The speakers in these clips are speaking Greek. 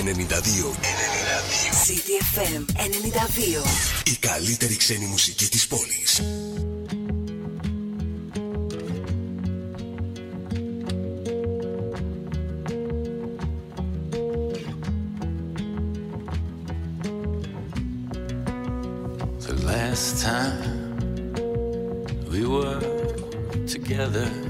Ενεύ τα δύο, Η καλύτερη ξένη μουσική της πόλης. The last time we were together.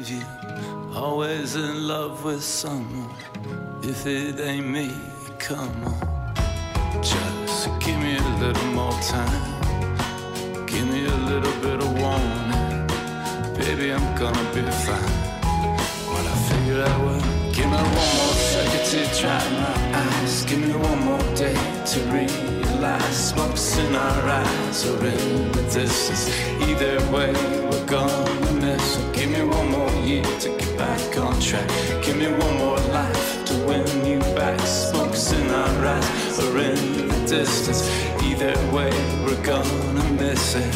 Believe you. Always in love with someone. If it ain't me, come on. Just give me a little more time. Give me a little bit of warning. Baby, I'm gonna be fine. When I figure out what, give me one more second to dry my eyes. Give me one more day to realize smokes in our eyes or in the distance. Either way, we're gonna miss it. Give me one more year to get back on track. Give me one more life to win you back. Smokes in our eyes are in the distance. Either way, we're gonna miss it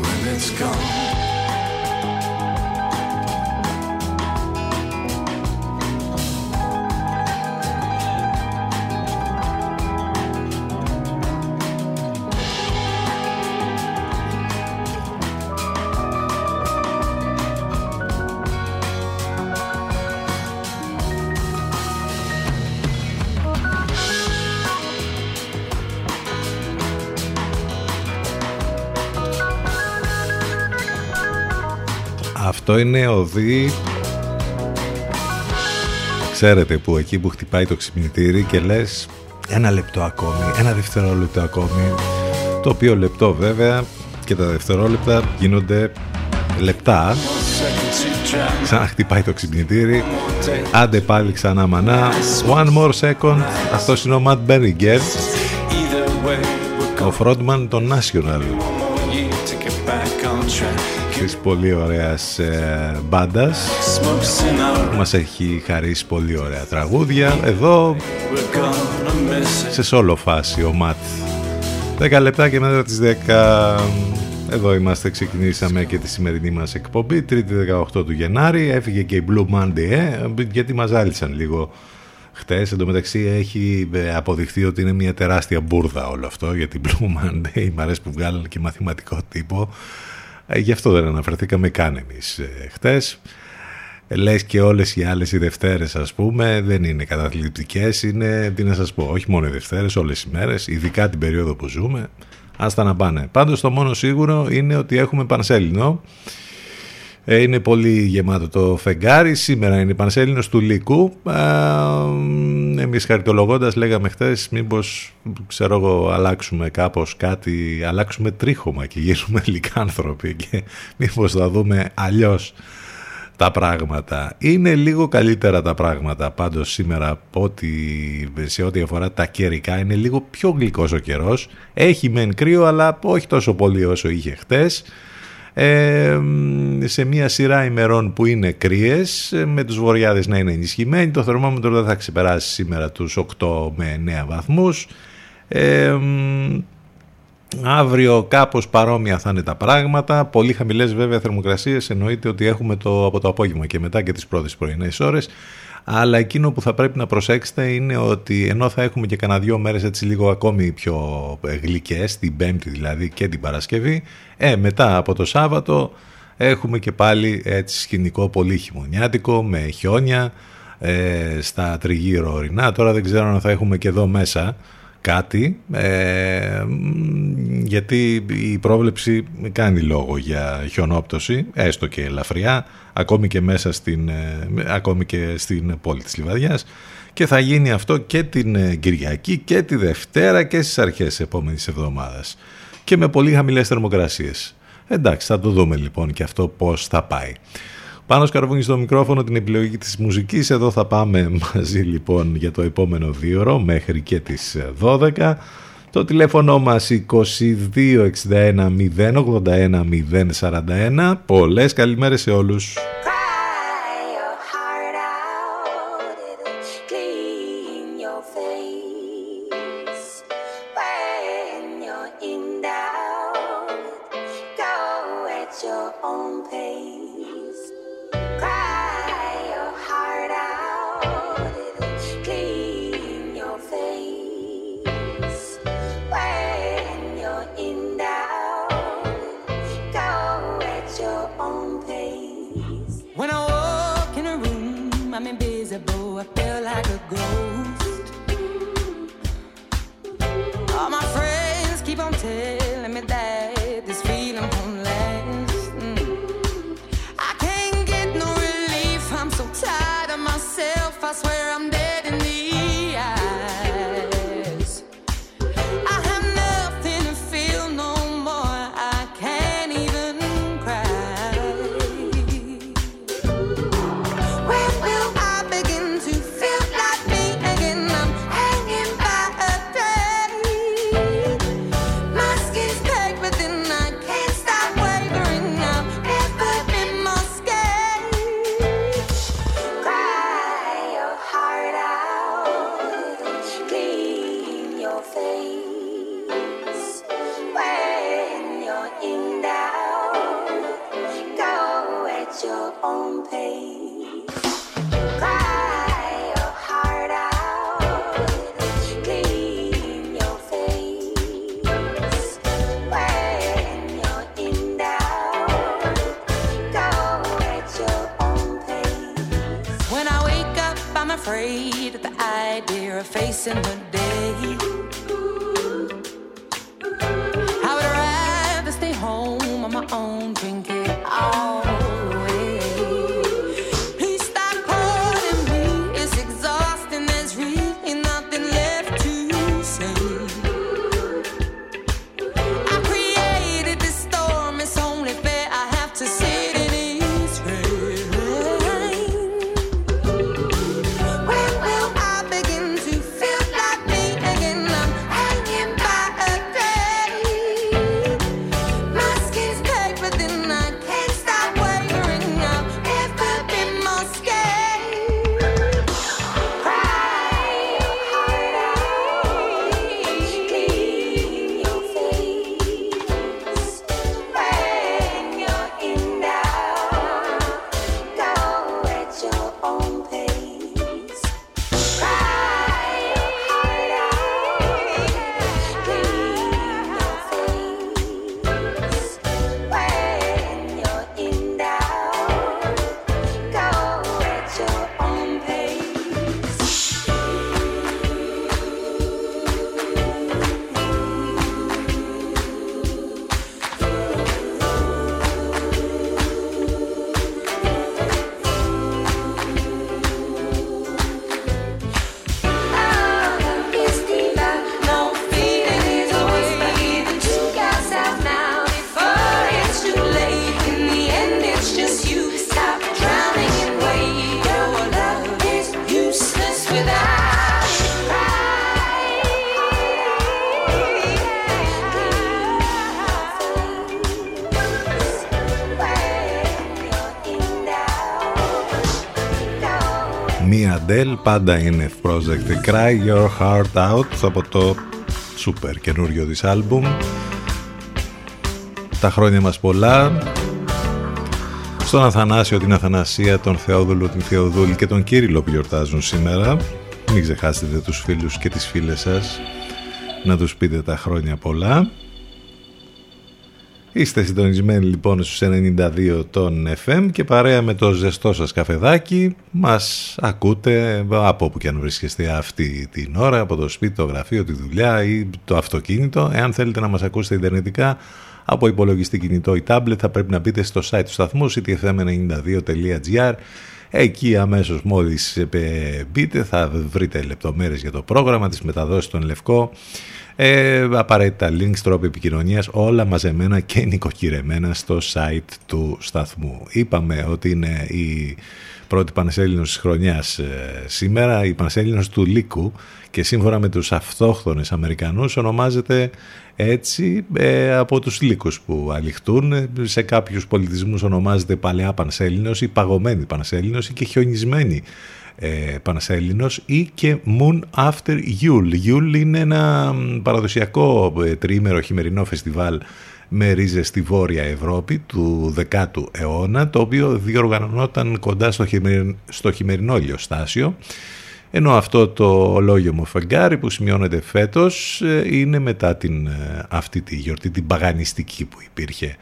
when it's gone. Αυτό είναι οδή Ξέρετε που εκεί που χτυπάει το ξυπνητήρι και λες ένα λεπτό ακόμη, ένα δευτερόλεπτο ακόμη το οποίο λεπτό βέβαια και τα δευτερόλεπτα γίνονται λεπτά. Ξαναχτυπάει το ξυπνητήρι. Άντε πάλι ξανά μανά. One more second. Αυτός είναι ο Matt Berringer. Ο frontman των National της πολύ ωραίας ε, μπάντας. Μας έχει χαρίσει πολύ ωραία τραγούδια. Εδώ σε σόλο φάση ο Ματ. 10 λεπτά και μετά τις 10 εδώ είμαστε, ξεκινήσαμε και τη σημερινή μας εκπομπή 3η 18 του Γενάρη. Έφυγε και η Blue Monday ε, γιατί μας άλυσαν λίγο χτες. Εν τω μεταξύ έχει ε, αποδειχθεί ότι είναι μια τεράστια μπουρδα όλο αυτό για την Blue Monday μ' αρέσει που βγάλανε και μαθηματικό τύπο. ε, γι' αυτό δεν αναφερθήκαμε καν εμείς ε, χτες. Ε, λες και όλες οι άλλες οι Δευτέρες ας πούμε δεν είναι καταθλιπτικές, είναι τι να σας πω, όχι μόνο οι Δευτέρες, όλες οι μέρες, ειδικά την περίοδο που ζούμε, άστα να πάνε. Πάντως το μόνο σίγουρο είναι ότι έχουμε Πανσέλινο, είναι πολύ γεμάτο το φεγγάρι, σήμερα είναι η Πανσέλινος του Λύκου, εμείς χαριτολογώντας λέγαμε χθες μήπως ξέρω εγώ αλλάξουμε κάπως κάτι, αλλάξουμε τρίχωμα και γίνουμε λικάνθρωποι και μήπως θα δούμε αλλιώς τα πράγματα. Είναι λίγο καλύτερα τα πράγματα πάντως σήμερα από ότι σε ό,τι αφορά τα καιρικά είναι λίγο πιο γλυκός ο καιρός. Έχει μεν κρύο αλλά όχι τόσο πολύ όσο είχε χτες σε μια σειρά ημερών που είναι κρύες με τους βορειάδες να είναι ενισχυμένοι το θερμόμετρο δεν θα ξεπεράσει σήμερα τους 8 με 9 βαθμούς. Αύριο κάπως παρόμοια θα είναι τα πράγματα. Πολύ χαμηλές βέβαια θερμοκρασίες εννοείται ότι έχουμε το, από το απόγευμα και μετά και τις πρώτες πρωινές ώρες αλλά εκείνο που θα πρέπει να προσέξετε είναι ότι ενώ θα έχουμε και κανένα δυο μέρες έτσι λίγο ακόμη πιο γλυκές, την Πέμπτη δηλαδή και την Παρασκευή, ε, μετά από το Σάββατο έχουμε και πάλι έτσι σκηνικό πολύ χειμωνιάτικο με χιόνια ε, στα τριγύρω ορεινά. Τώρα δεν ξέρω αν θα έχουμε και εδώ μέσα κάτι ε, γιατί η πρόβλεψη κάνει λόγο για χιονόπτωση έστω και ελαφριά ακόμη και μέσα στην, ε, ακόμη και στην πόλη της Λιβαδιάς και θα γίνει αυτό και την ε, Κυριακή και τη Δευτέρα και στις αρχές της επόμενης εβδομάδας και με πολύ χαμηλές θερμοκρασίες. Εντάξει, θα το δούμε λοιπόν και αυτό πώς θα πάει. Πάνω σκαρβούνι στο μικρόφωνο την επιλογή της μουσικής. Εδώ θα πάμε μαζί λοιπόν για το επόμενο δύο μέχρι και τις 12. Το τηλέφωνο μας 2261 081 041. Πολλές καλημέρες σε όλους. Πάντα είναι project Cry Your Heart Out από το super καινούριο της άλμπουμ. Τα χρόνια μας πολλά. Στον Αθανάσιο, την Αθανασία, τον Θεόδουλο, την Θεοδούλη και τον Κύριλο που γιορτάζουν σήμερα. Μην ξεχάσετε τους φίλους και τις φίλες σας να τους πείτε τα χρόνια πολλά Είστε συντονισμένοι λοιπόν στους 92 των FM και παρέα με το ζεστό σας καφεδάκι. Μας ακούτε από όπου και αν βρίσκεστε αυτή την ώρα, από το σπίτι, το γραφείο, τη δουλειά ή το αυτοκίνητο. Εάν θέλετε να μας ακούσετε ιντερνετικά από υπολογιστή κινητό ή tablet θα πρέπει να μπείτε στο site του σταθμού ctfm92.gr Εκεί αμέσως μόλις μπείτε θα βρείτε λεπτομέρειες για το πρόγραμμα, της μεταδόσης στον Λευκό ε, απαραίτητα links, τρόποι επικοινωνίας, όλα μαζεμένα και νοικοκυρεμένα στο site του σταθμού. Είπαμε ότι είναι η πρώτη Πανεσέλινος της χρονιάς ε, σήμερα, η Πανεσέλινος του Λύκου και σύμφωνα με τους αυτόχθονες Αμερικανούς ονομάζεται έτσι ε, από τους λύκους που αληχτούν. Σε κάποιους πολιτισμούς ονομάζεται παλαιά Πανσέλινος ή παγωμένη Πανσέλινος ή και χιονισμένη ε, Πανσέλινος ή και Moon After Yule. Yule είναι ένα παραδοσιακό ε, τριήμερο χειμερινό φεστιβάλ με ρίζες στη Βόρεια Ευρώπη του 10ου αιώνα, το οποίο διοργανωνόταν κοντά στο, χειμερινό, στο χειμερινό ηλιοστάσιο, ενώ αυτό το ολόγιο φεγγάρι που σημειώνεται φέτος ε, είναι μετά την, ε, αυτή τη γιορτή, την παγανιστική που υπήρχε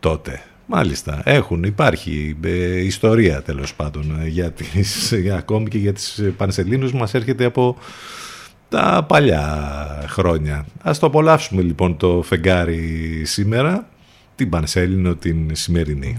τότε. Μάλιστα, έχουν, υπάρχει ε, ιστορία τέλος πάντων ε, για τις, για, ακόμη και για τις Πανσελίνους μας έρχεται από τα παλιά χρόνια. Ας το απολαύσουμε λοιπόν το φεγγάρι σήμερα, την Πανσέλινο την σημερινή.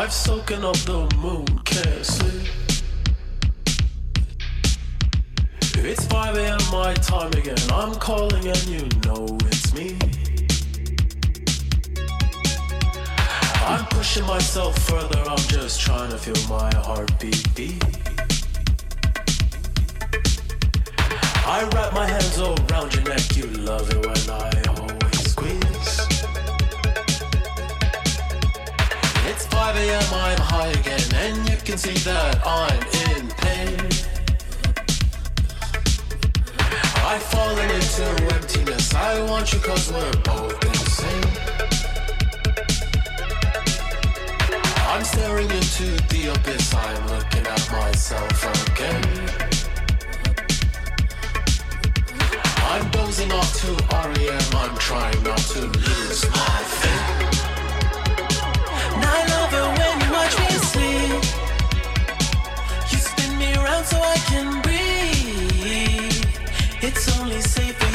I've soaken up the moon, can't sleep. It's 5 a.m. my time again. I'm calling and you know it's me. I'm pushing myself further, I'm just trying to feel my heartbeat beat. I wrap my hands around your neck, you love it when I 5 a.m. I'm high again, and you can see that I'm in pain. I've fallen into emptiness. I want you cause we're both insane. I'm staring into the abyss. I'm looking at myself again. I'm dozing off to REM. I'm trying not to lose my It's only safe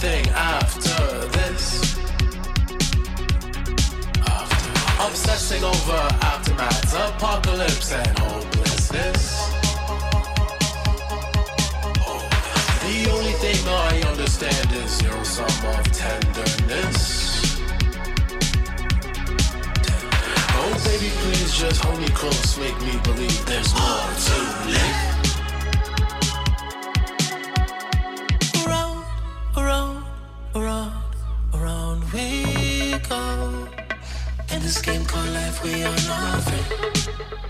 nothing after this. After obsessing over aftermaths, apocalypse, and hopelessness. The only thing I understand is your sum of tenderness. Oh, baby, please just hold me close, make me believe there's more to life. We are nothing.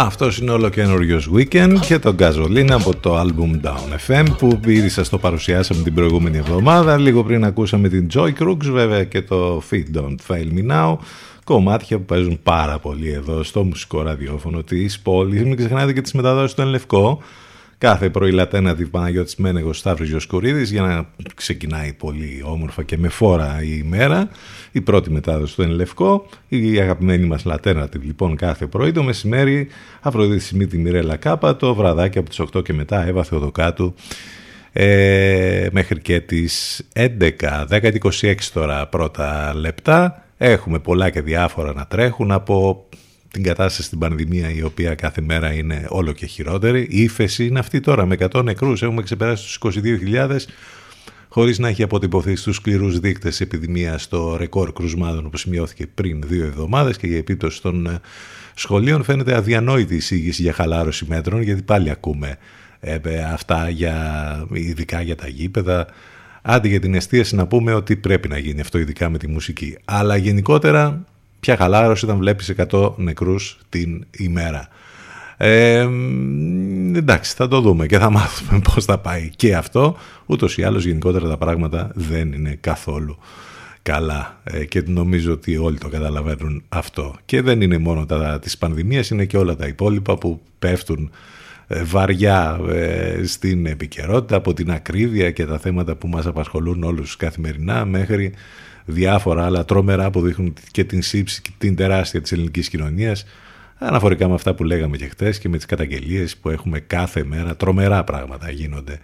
Αυτός είναι όλο καινούριο Weekend και το Gasoline από το album Down FM που ήδη σας το παρουσιάσαμε την προηγούμενη εβδομάδα. Λίγο πριν ακούσαμε την Joy Crooks βέβαια και το Feed Don't Fail Me Now. Κομμάτια που παίζουν πάρα πολύ εδώ στο μουσικό ραδιόφωνο της πόλης. Μην ξεχνάτε και τις μεταδόσεις του Ενλευκό. Κάθε πρωί Λατένα τη Παναγιώτης Μένεγος Σταύρος Γιοσκουρίδης για να ξεκινάει πολύ όμορφα και με φόρα η ημέρα. Η πρώτη μετάδοση του Ενλευκό, η αγαπημένη μας Λατένα λοιπόν κάθε πρωί. Το μεσημέρι Αφροδίτη Σιμίτη Μιρέλα Κάπα, το βραδάκι από τις 8 και μετά Εύα Θεοδοκάτου ε, μέχρι και τις 11, 10-26 τώρα πρώτα λεπτά. Έχουμε πολλά και διάφορα να τρέχουν από την κατάσταση στην πανδημία η οποία κάθε μέρα είναι όλο και χειρότερη. Η ύφεση είναι αυτή τώρα με 100 νεκρούς. Έχουμε ξεπεράσει τους 22.000 χωρίς να έχει αποτυπωθεί στους σκληρούς δείκτες επιδημία στο ρεκόρ κρουσμάτων που σημειώθηκε πριν δύο εβδομάδες και η επίπτωση των ε, σχολείων φαίνεται αδιανόητη εισήγηση για χαλάρωση μέτρων γιατί πάλι ακούμε ε, αυτά για, ειδικά για τα γήπεδα Άντε για την εστίαση να πούμε ότι πρέπει να γίνει αυτό ειδικά με τη μουσική. Αλλά γενικότερα Ποια χαλάρωση όταν βλέπεις 100 νεκρούς την ημέρα. Ε, εντάξει, θα το δούμε και θα μάθουμε πώς θα πάει και αυτό. Ούτως ή άλλως γενικότερα τα πράγματα δεν είναι καθόλου καλά ε, και νομίζω ότι όλοι το καταλαβαίνουν αυτό. Και δεν είναι μόνο τα της πανδημίας, είναι και όλα τα υπόλοιπα που πέφτουν ε, βαριά ε, στην επικαιρότητα από την ακρίβεια και τα θέματα που μας απασχολούν όλους καθημερινά μέχρι διάφορα άλλα τρόμερα που δείχνουν και την σύψη και την τεράστια της ελληνικής κοινωνίας αναφορικά με αυτά που λέγαμε και χτες και με τις καταγγελίες που έχουμε κάθε μέρα τρομερά πράγματα γίνονται.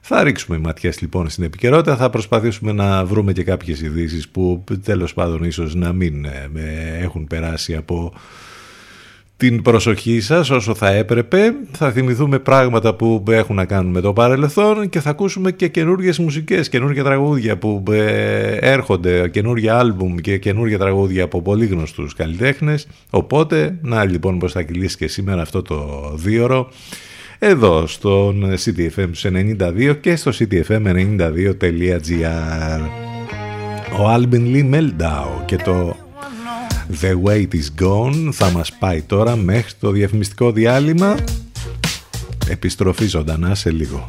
Θα ρίξουμε ματιές λοιπόν στην επικαιρότητα, θα προσπαθήσουμε να βρούμε και κάποιες ειδήσεις που τέλος πάντων ίσως να μην ε, έχουν περάσει από την προσοχή σας όσο θα έπρεπε. Θα θυμηθούμε πράγματα που έχουν να κάνουν με το παρελθόν και θα ακούσουμε και καινούργιες μουσικές, καινούργια τραγούδια που ε, έρχονται, καινούργια άλμπουμ και καινούργια τραγούδια από πολύ γνωστούς καλλιτέχνες. Οπότε, να λοιπόν πως θα κυλήσει και σήμερα αυτό το δίωρο εδώ στον CTFM 92 και στο ctfm92.gr ο Alvin Lee Meldau και το The Wait is Gone θα μας πάει τώρα μέχρι το διαφημιστικό διάλειμμα. Επιστροφή ζωντανά σε λίγο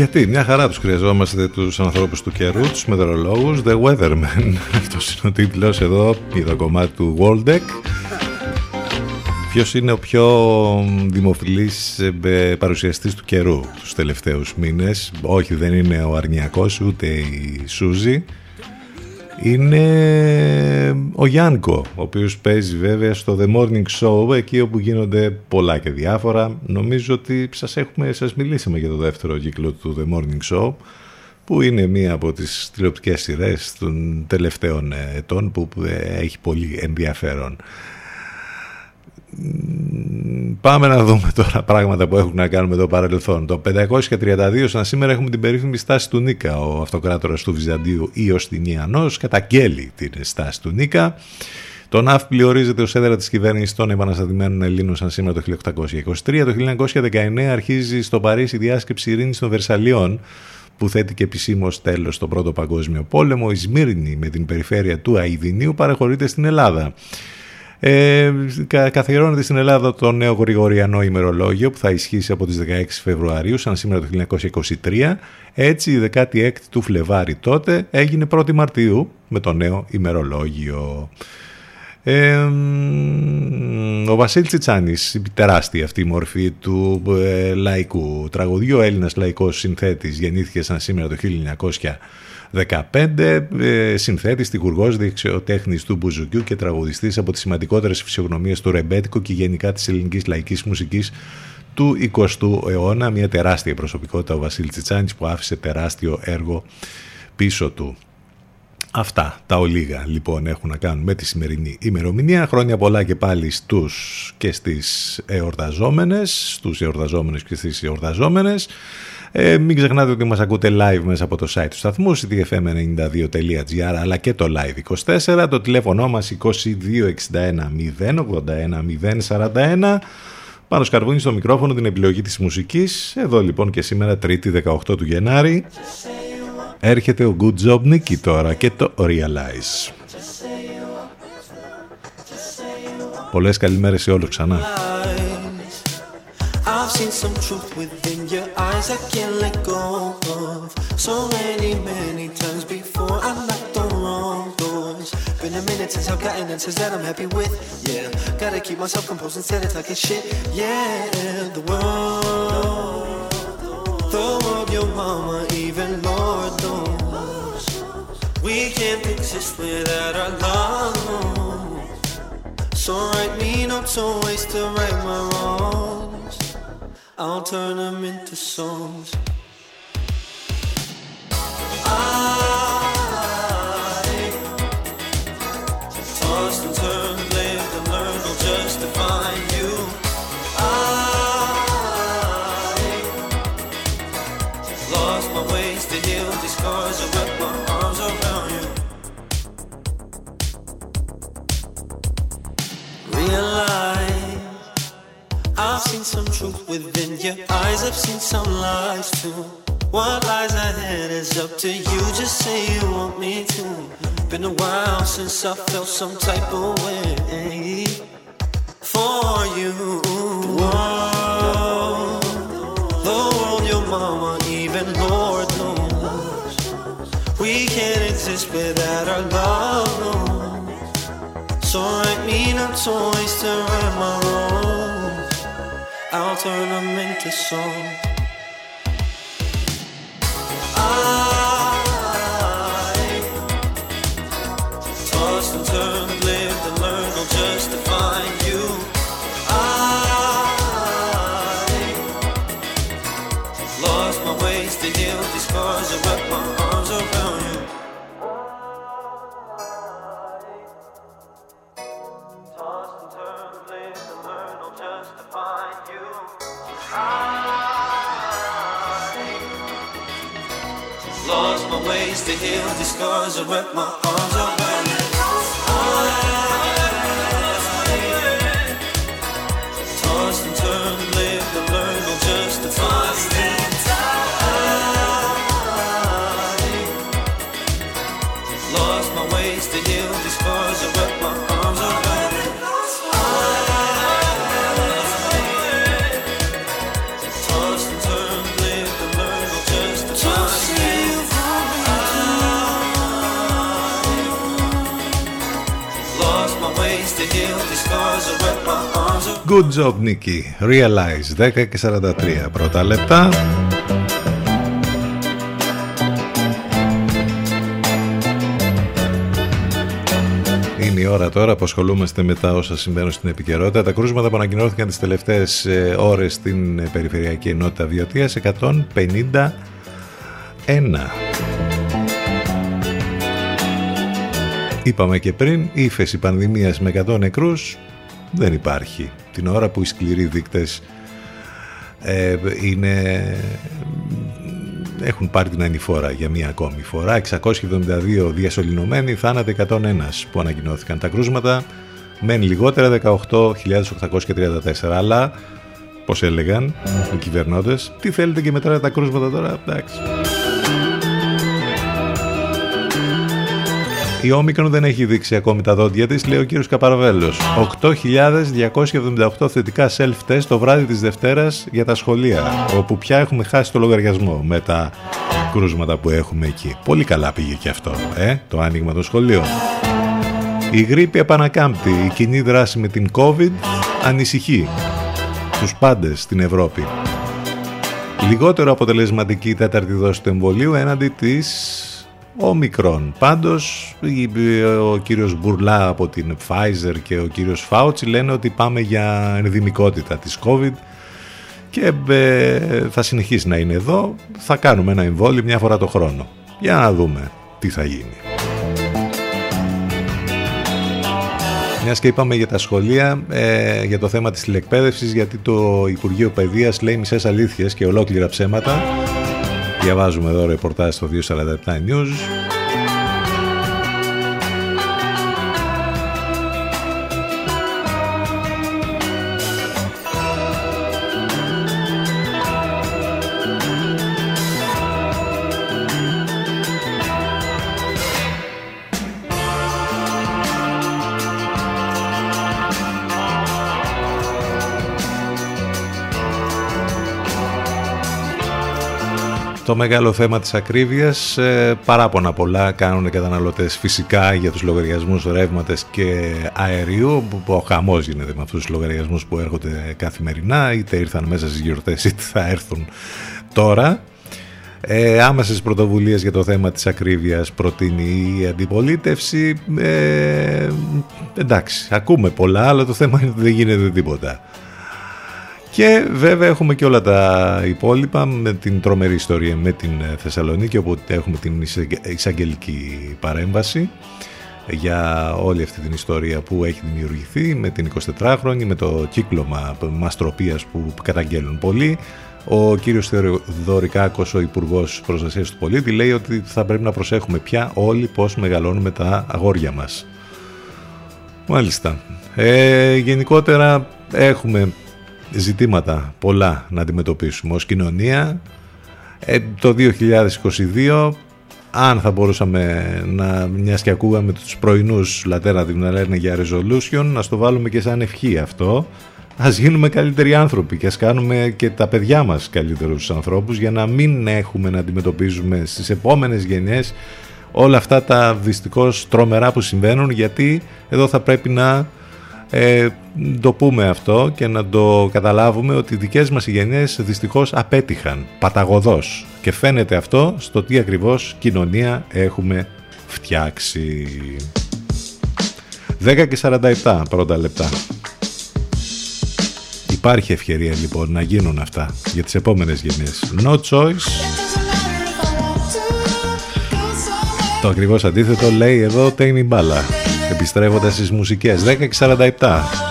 Γιατί, μια χαρά τους χρειαζόμαστε τους ανθρώπους του καιρού, τους μετεωρολόγους, The Weatherman. Αυτός είναι ο τίτλος εδώ, το κομμάτι του Waldeck. Ποιος είναι ο πιο δημοφιλής ε, παρουσιαστής του καιρού τους τελευταίους μήνες; Όχι, δεν είναι ο Αρνιακός, ούτε η Σούζη είναι ο Γιάνκο, ο οποίος παίζει βέβαια στο The Morning Show, εκεί όπου γίνονται πολλά και διάφορα. Νομίζω ότι σας, έχουμε, σας μιλήσαμε για το δεύτερο κύκλο του The Morning Show, που είναι μία από τις τηλεοπτικές σειρές των τελευταίων ετών που έχει πολύ ενδιαφέρον. Πάμε να δούμε τώρα πράγματα που έχουν να κάνουν με το παρελθόν. Το 532 σαν σήμερα έχουμε την περίφημη στάση του Νίκα. Ο αυτοκράτορας του Βυζαντίου Ιωστινιανός καταγγέλει την στάση του Νίκα. Το ΝΑΦ ορίζεται ως έδρα της κυβέρνησης των επαναστατημένων Ελλήνων σαν σήμερα το 1823. Το 1919 αρχίζει στο Παρίσι η διάσκεψη ειρήνης των Βερσαλιών που θέτει και επισήμως τέλος στον Πρώτο Παγκόσμιο Πόλεμο. Η Σμύρνη με την περιφέρεια του Αιδινίου παραχωρείται στην Ελλάδα. Ε, καθιερώνεται στην Ελλάδα το νέο Γρηγοριανό ημερολόγιο που θα ισχύσει από τις 16 Φεβρουαρίου σαν σήμερα το 1923. Έτσι η 16η του Φλεβάρι τότε έγινε 1η Μαρτίου με το νέο ημερολόγιο. Ε, ο Βασίλης Τσιτσάνης, η τεράστια αυτή η μορφή του ε, λαϊκού τραγουδιού, ο Έλληνας λαϊκός συνθέτης, γεννήθηκε σαν σήμερα το 1900 15 ε, συνθέτης, τυχουργός, δεξιοτέχνης του Μπουζουκιού και τραγουδιστής από τις σημαντικότερες φυσιογνωμίες του ρεμπέτικο και γενικά της ελληνικής λαϊκής μουσικής του 20ου αιώνα. Μια τεράστια προσωπικότητα ο Βασίλης Τσιτσάνης που άφησε τεράστιο έργο πίσω του. Αυτά τα ολίγα λοιπόν έχουν να κάνουν με τη σημερινή ημερομηνία. Χρόνια πολλά και πάλι στους και στις εορταζόμενες, στους εορταζόμενες και στις εορταζόμενες. Ε, μην ξεχνάτε ότι μας ακούτε live μέσα από το site του σταθμού ctfm92.gr αλλά και το live 24, το τηλέφωνο μας 2261 081 041 πάνω σκαρβούνι στο μικρόφωνο την επιλογή της μουσικής. Εδώ λοιπόν και σήμερα 3η 18 του Γενάρη έρχεται ο Good Job Nicky τώρα και το Realize. Πολλές καλημέρες σε όλους ξανά I've seen some truth within your eyes I can't let go of. So many, many times before I knocked on wrong doors. Been a minute since I've gotten answers that I'm happy with. Yeah, gotta keep myself composed instead of talking shit. Yeah, the world, the world, your mama, even Lord knows. We can't exist without our love. So write me notes, waste to right my wrongs. I'll turn them into songs. I some truth within your eyes. I've seen some lies too. What lies ahead is up to you. Just say you want me to. Been a while since I felt some type of way for you. Whoa. The world, your mama, even Lord knows we can't exist without our love. No. So write me not toys to write my wrongs. I'll turn them into songs. Around Good job, Nicky. Realize 10 και 43 πρώτα λεπτά. Είναι η ώρα τώρα που ασχολούμαστε με τα όσα συμβαίνουν στην επικαιρότητα. Τα κρούσματα που ανακοινώθηκαν τις τελευταίες ε, ώρες στην ε, Περιφερειακή Ενότητα Βιωτίας 151. Είπαμε και πριν, ύφεση πανδημίας με 100 νεκρούς δεν υπάρχει. Την ώρα που οι σκληροί δείκτες ε, είναι, έχουν πάρει την ανηφόρα για μία ακόμη φορά. 672 διασωληνωμένοι, θάνατοι 101 που ανακοινώθηκαν. Τα κρούσματα μένει λιγότερα 18.834. Αλλά, πώς έλεγαν οι κυβερνώντες, τι θέλετε και μετράνε τα κρούσματα τώρα, εντάξει. Η Όμικρον δεν έχει δείξει ακόμη τα δόντια της, λέει ο κύριος Καπαραβέλος. 8.278 θετικά self-test το βράδυ της Δευτέρας για τα σχολεία, όπου πια έχουμε χάσει το λογαριασμό με τα κρούσματα που έχουμε εκεί. Πολύ καλά πήγε και αυτό, ε, το άνοιγμα των σχολείων. Η γρήπη επανακάμπτει, η κοινή δράση με την COVID ανησυχεί τους πάντες στην Ευρώπη. Λιγότερο αποτελεσματική η τέταρτη δόση του εμβολίου έναντι της Ομικρόν. Πάντως ο κύριος Μπουρλά από την Pfizer και ο κύριος Φάουτσι λένε ότι πάμε για ενδημικότητα της COVID και ε, θα συνεχίσει να είναι εδώ. Θα κάνουμε ένα εμβόλιο μια φορά το χρόνο. Για να δούμε τι θα γίνει. Μιας και είπαμε για τα σχολεία, ε, για το θέμα της τηλεκπαίδευσης, γιατί το Υπουργείο Παιδείας λέει μισές αλήθειες και ολόκληρα ψέματα. Διαβάζουμε εδώ ρεπορτάζ στο 247 News. Το μεγάλο θέμα της ακρίβειας, ε, παράπονα πολλά κάνουν οι καταναλωτές φυσικά για τους λογαριασμούς ρεύματες και αερίου, που ο χαμός γίνεται με αυτούς τους λογαριασμούς που έρχονται καθημερινά, είτε ήρθαν μέσα στις γιορτές είτε θα έρθουν τώρα. Ε, άμεσες πρωτοβουλίες για το θέμα της ακρίβειας προτείνει η αντιπολίτευση. Ε, εντάξει, ακούμε πολλά, αλλά το θέμα είναι ότι δεν γίνεται τίποτα. Και βέβαια έχουμε και όλα τα υπόλοιπα με την τρομερή ιστορία με την Θεσσαλονίκη όπου έχουμε την εισαγγελική παρέμβαση για όλη αυτή την ιστορία που έχει δημιουργηθεί με την 24χρονη, με το κύκλωμα μαστροπίας που καταγγέλνουν πολλοί. Ο κύριος Θεοδωρικάκος, ο Υπουργός Προστασίας του Πολίτη, λέει ότι θα πρέπει να προσέχουμε πια όλοι πώς μεγαλώνουμε τα αγόρια μας. Μάλιστα. Ε, γενικότερα έχουμε ζητήματα πολλά να αντιμετωπίσουμε ως κοινωνία. Ε, το 2022 αν θα μπορούσαμε να, μιας και ακούγαμε τους πρωινούς λατέρνα να λένε για resolution, να στο βάλουμε και σαν ευχή αυτό. Ας γίνουμε καλύτεροι άνθρωποι και ας κάνουμε και τα παιδιά μας καλύτερους ανθρώπους για να μην έχουμε να αντιμετωπίζουμε στις επόμενες γενιές όλα αυτά τα δυστυχώς τρομερά που συμβαίνουν γιατί εδώ θα πρέπει να ε, το πούμε αυτό και να το καταλάβουμε ότι οι δικές μας γενιές δυστυχώς απέτυχαν παταγωδός. Και φαίνεται αυτό στο τι ακριβώς κοινωνία έχουμε φτιάξει. 10 και 47 πρώτα λεπτά. Υπάρχει ευκαιρία λοιπόν να γίνουν αυτά για τις επόμενες γενιές. No choice. Το ακριβώς αντίθετο λέει εδώ Τέιμι Μπάλα επιστρέφοντας στις μουσικές. 10 και 47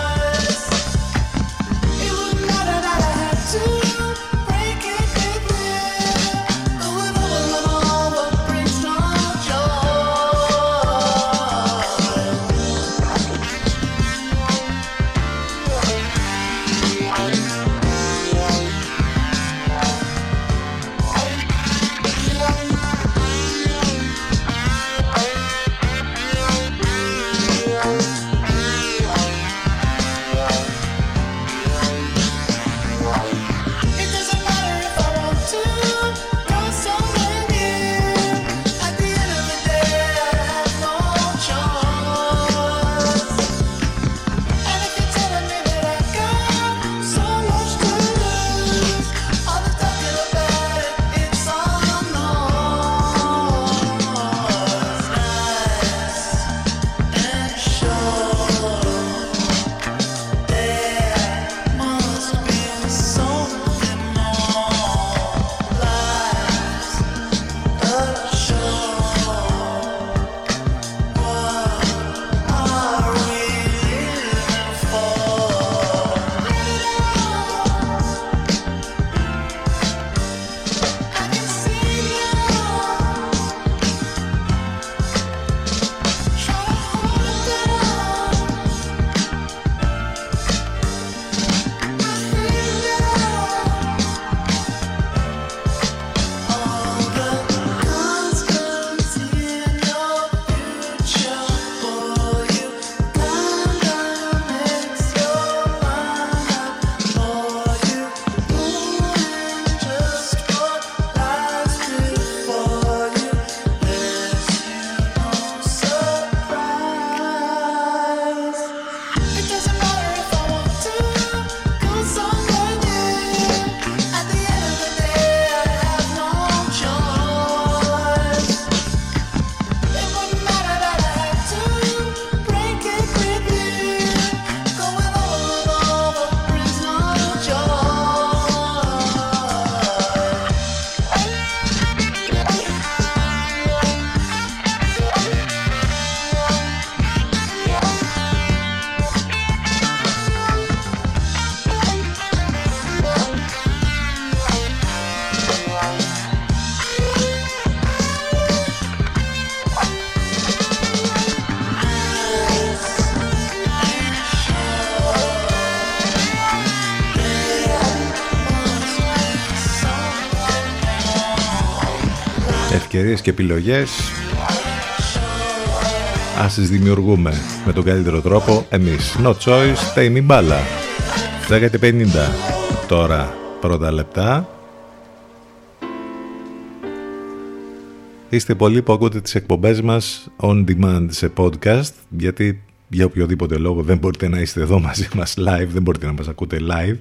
ευκαιρίες και επιλογές ας τις δημιουργούμε με τον καλύτερο τρόπο εμείς. No choice, take μπάλα. 10 τώρα πρώτα λεπτά. Είστε πολλοί που ακούτε τις εκπομπές μας on demand σε podcast γιατί για οποιοδήποτε λόγο δεν μπορείτε να είστε εδώ μαζί μας live, δεν μπορείτε να μας ακούτε live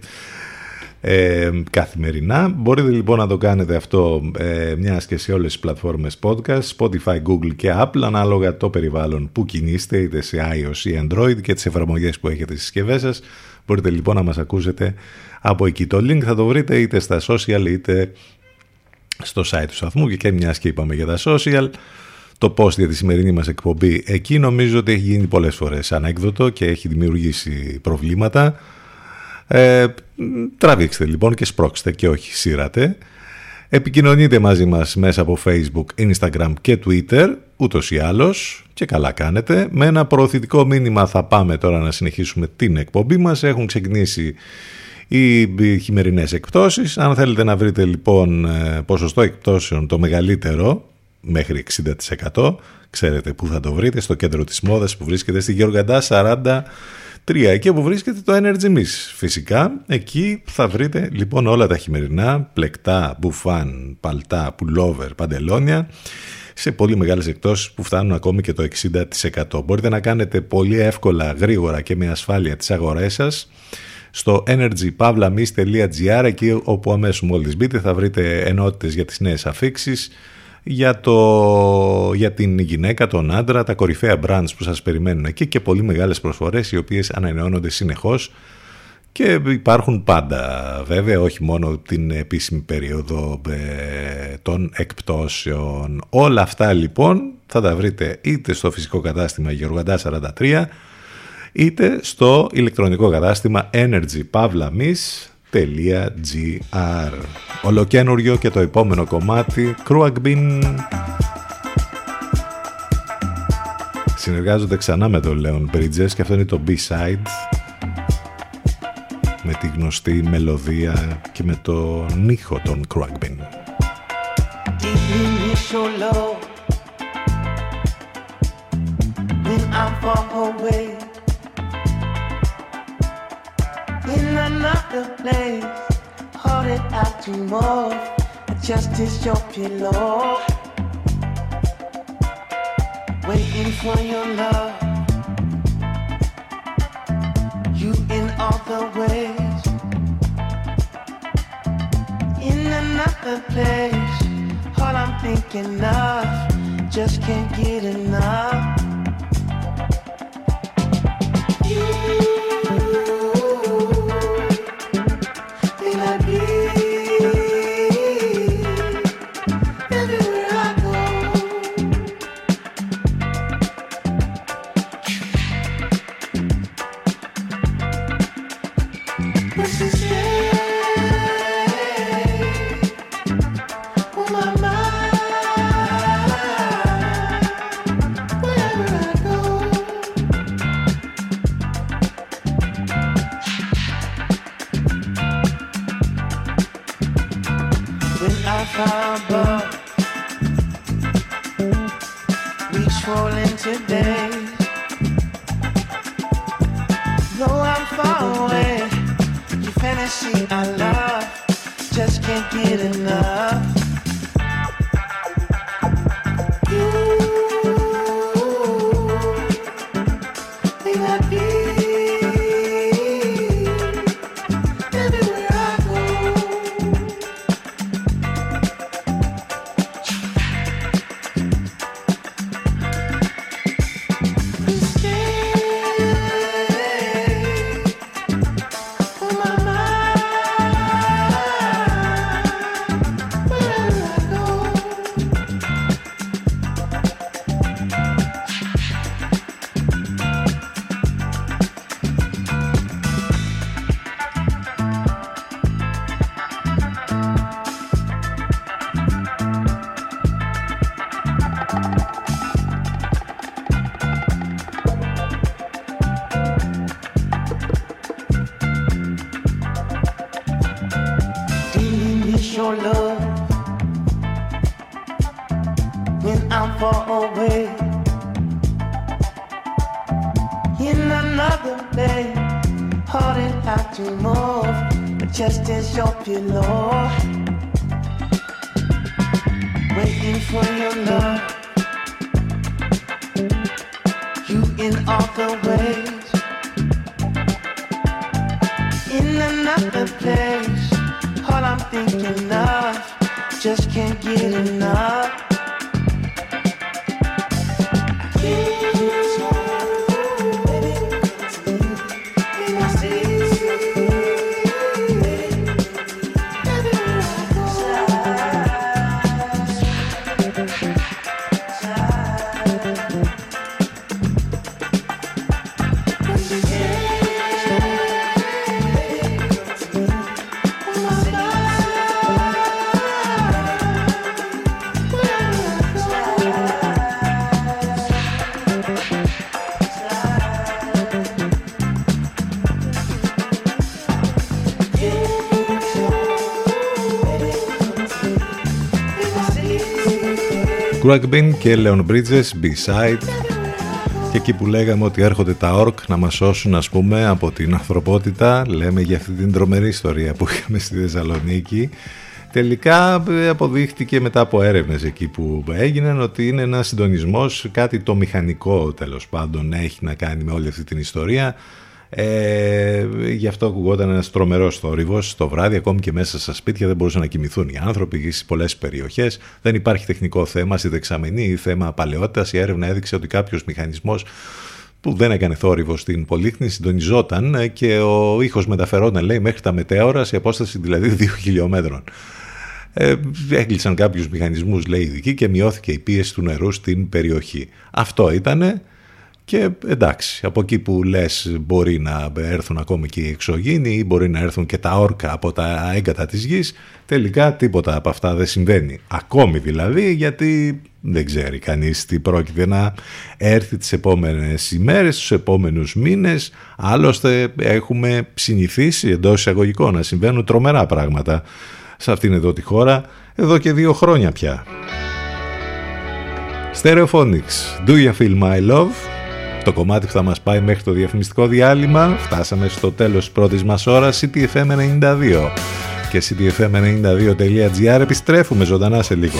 ε, καθημερινά. Μπορείτε λοιπόν να το κάνετε αυτό ε, μιας και σε όλες τις πλατφόρμες podcast, Spotify, Google και Apple, ανάλογα το περιβάλλον που κινείστε, είτε σε iOS ή Android και τις εφαρμογές που έχετε στις συσκευές σας. Μπορείτε λοιπόν να μας ακούσετε από εκεί. Το link θα το βρείτε είτε στα social είτε στο site του σταθμού και, και μιας και είπαμε για τα social. Το post για τη σημερινή μας εκπομπή εκεί νομίζω ότι έχει γίνει πολλές φορές ανέκδοτο και έχει δημιουργήσει προβλήματα. Ε, τραβήξτε λοιπόν και σπρώξτε και όχι σύρατε. Επικοινωνείτε μαζί μας μέσα από Facebook, Instagram και Twitter, ούτως ή άλλως, και καλά κάνετε. Με ένα προωθητικό μήνυμα θα πάμε τώρα να συνεχίσουμε την εκπομπή μας. Έχουν ξεκινήσει οι χειμερινές εκπτώσεις. Αν θέλετε να βρείτε λοιπόν ε, ποσοστό εκπτώσεων το μεγαλύτερο, μέχρι 60%, ξέρετε πού θα το βρείτε, στο κέντρο της μόδας που βρίσκεται στη Γεωργαντά 40 Τρία, εκεί όπου βρίσκεται το Energy Miss. Φυσικά, εκεί θα βρείτε λοιπόν όλα τα χειμερινά, πλεκτά, μπουφάν, παλτά, πουλόβερ, παντελόνια, σε πολύ μεγάλες εκτόσεις που φτάνουν ακόμη και το 60%. Μπορείτε να κάνετε πολύ εύκολα, γρήγορα και με ασφάλεια τις αγορές σας στο energypavlamis.gr εκεί όπου αμέσως μόλις μπείτε θα βρείτε ενότητες για τις νέες αφήξεις για, το, για την γυναίκα, τον άντρα, τα κορυφαία brands που σας περιμένουν εκεί και πολύ μεγάλες προσφορές οι οποίες ανανεώνονται συνεχώς και υπάρχουν πάντα βέβαια, όχι μόνο την επίσημη περίοδο ε, των εκπτώσεων. Όλα αυτά λοιπόν θα τα βρείτε είτε στο φυσικό κατάστημα Γεωργαντά 43 είτε στο ηλεκτρονικό κατάστημα Energy Pavla www.crew.gr Ολοκένουριο και το επόμενο κομμάτι Κρουαγμπίν Συνεργάζονται ξανά με τον Leon Bridges και αυτό είναι το B-side με τη γνωστή μελωδία και με το νύχο των Κρουαγμπίν I'm far away another place. Hold it out to more, just as your pillow. Waiting for your love. You in all the ways. In another place, all I'm thinking of, just can't get enough. your love when I'm far away. In another day, hearted out to move, but just as your pillow, waiting for your love. You in all the ways. In another place think enough, just can't get enough. Crackbin και Leon Bridges, B-Side και εκεί που λέγαμε ότι έρχονται τα όρκ να μας σώσουν ας πούμε από την ανθρωπότητα λέμε για αυτή την τρομερή ιστορία που είχαμε στη Θεσσαλονίκη. Τελικά ε, αποδείχτηκε μετά από έρευνες εκεί που έγιναν ότι είναι ένας συντονισμός, κάτι το μηχανικό τέλος πάντων έχει να κάνει με όλη αυτή την ιστορία ε, γι' αυτό ακουγόταν ένας τρομερός θόρυβος το βράδυ, ακόμη και μέσα στα σπίτια δεν μπορούσαν να κοιμηθούν οι άνθρωποι σε πολλές περιοχές. Δεν υπάρχει τεχνικό θέμα στη δεξαμενή ή θέμα παλαιότητας. Η έρευνα έδειξε ότι κάποιος μηχανισμός που δεν έκανε θόρυβο στην Πολύχνη συντονιζόταν και ο ήχος μεταφερόταν λέει μέχρι τα μετέωρας σε απόσταση δηλαδή 2 χιλιόμετρων. Ε, έκλεισαν κάποιους μηχανισμούς λέει ειδικοί και μειώθηκε η πίεση του νερού στην περιοχή. Αυτό ήτανε και εντάξει, από εκεί που λες μπορεί να έρθουν ακόμη και οι εξωγήινοι ή μπορεί να έρθουν και τα όρκα από τα έγκατα της γης, τελικά τίποτα από αυτά δεν συμβαίνει. Ακόμη δηλαδή γιατί δεν ξέρει κανείς τι πρόκειται να έρθει τις επόμενες ημέρες, τους επόμενους μήνες. Άλλωστε έχουμε συνηθίσει εντός εισαγωγικών να συμβαίνουν τρομερά πράγματα σε αυτήν εδώ τη χώρα εδώ και δύο χρόνια πια. Stereophonics, Do You Feel My Love; Το κομμάτι που θα μας πάει μέχρι το διαφημιστικό διάλειμμα. Φτάσαμε στο τέλος της πρώτης μας ώρας, CTFM92 και ctfm92.gr επιστρέφουμε ζωντανά σε λίγο.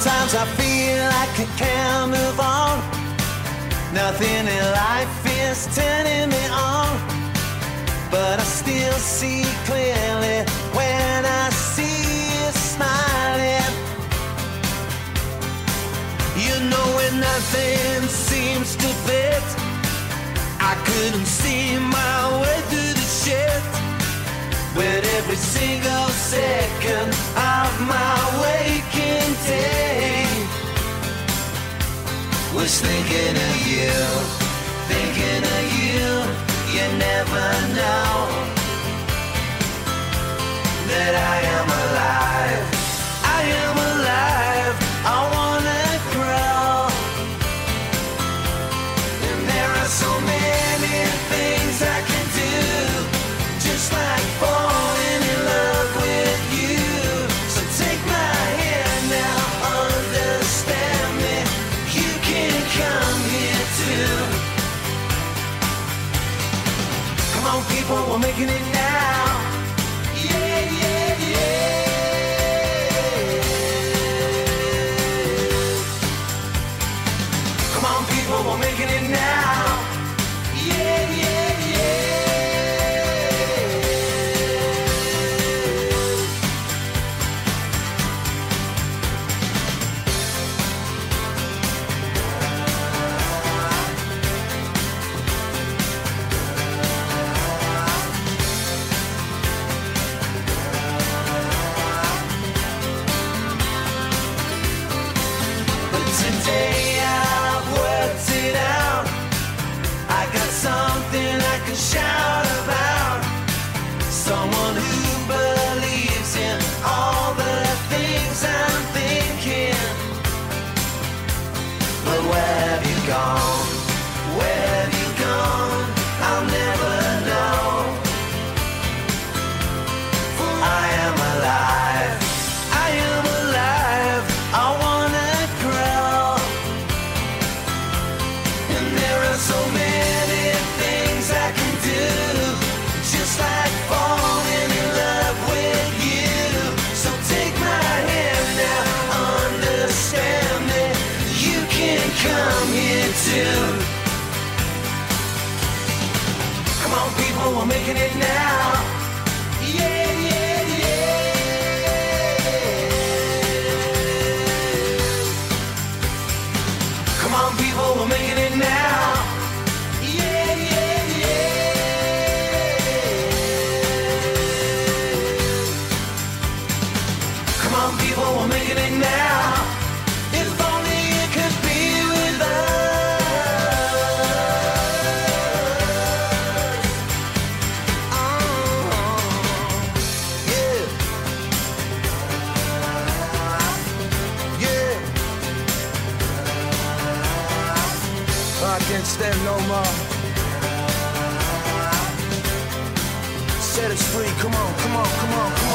Sometimes I feel like I can't move on. Nothing in life is turning me on. But I still see clearly when I see you smiling. You know when nothing seems to fit. I couldn't see my way. With every single second of my waking day Was thinking of you, thinking of you. You never know That I am alive, I am alive Come on, people, we're making it now. On, come on.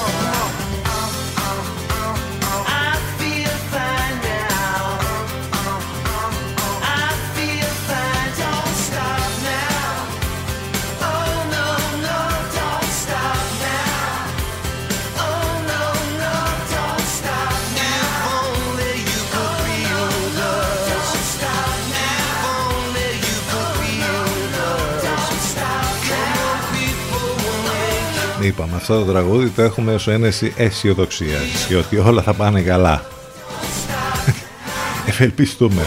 Είπαμε, αυτό το τραγούδι το έχουμε ως ένεση αισιοδοξίας και ότι όλα θα πάνε καλά. Ευελπιστούμε.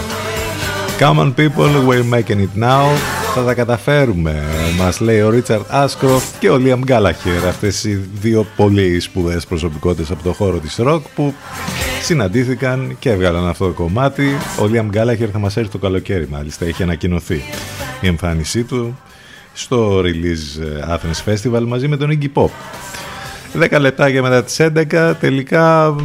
Come on people, we're making it now. Θα τα καταφέρουμε, μας λέει ο Ρίτσαρτ Άσκροφτ και ο Λίαμ Γκάλαχερ. Αυτές οι δύο πολύ σπουδαίες προσωπικότητες από το χώρο της ροκ που συναντήθηκαν και έβγαλαν αυτό το κομμάτι. Ο Λίαμ Γκάλαχερ θα μας έρθει το καλοκαίρι μάλιστα, έχει ανακοινωθεί η εμφάνισή του στο release Athens Festival μαζί με τον Iggy Pop. 10 λεπτάκια μετά τις 11 τελικά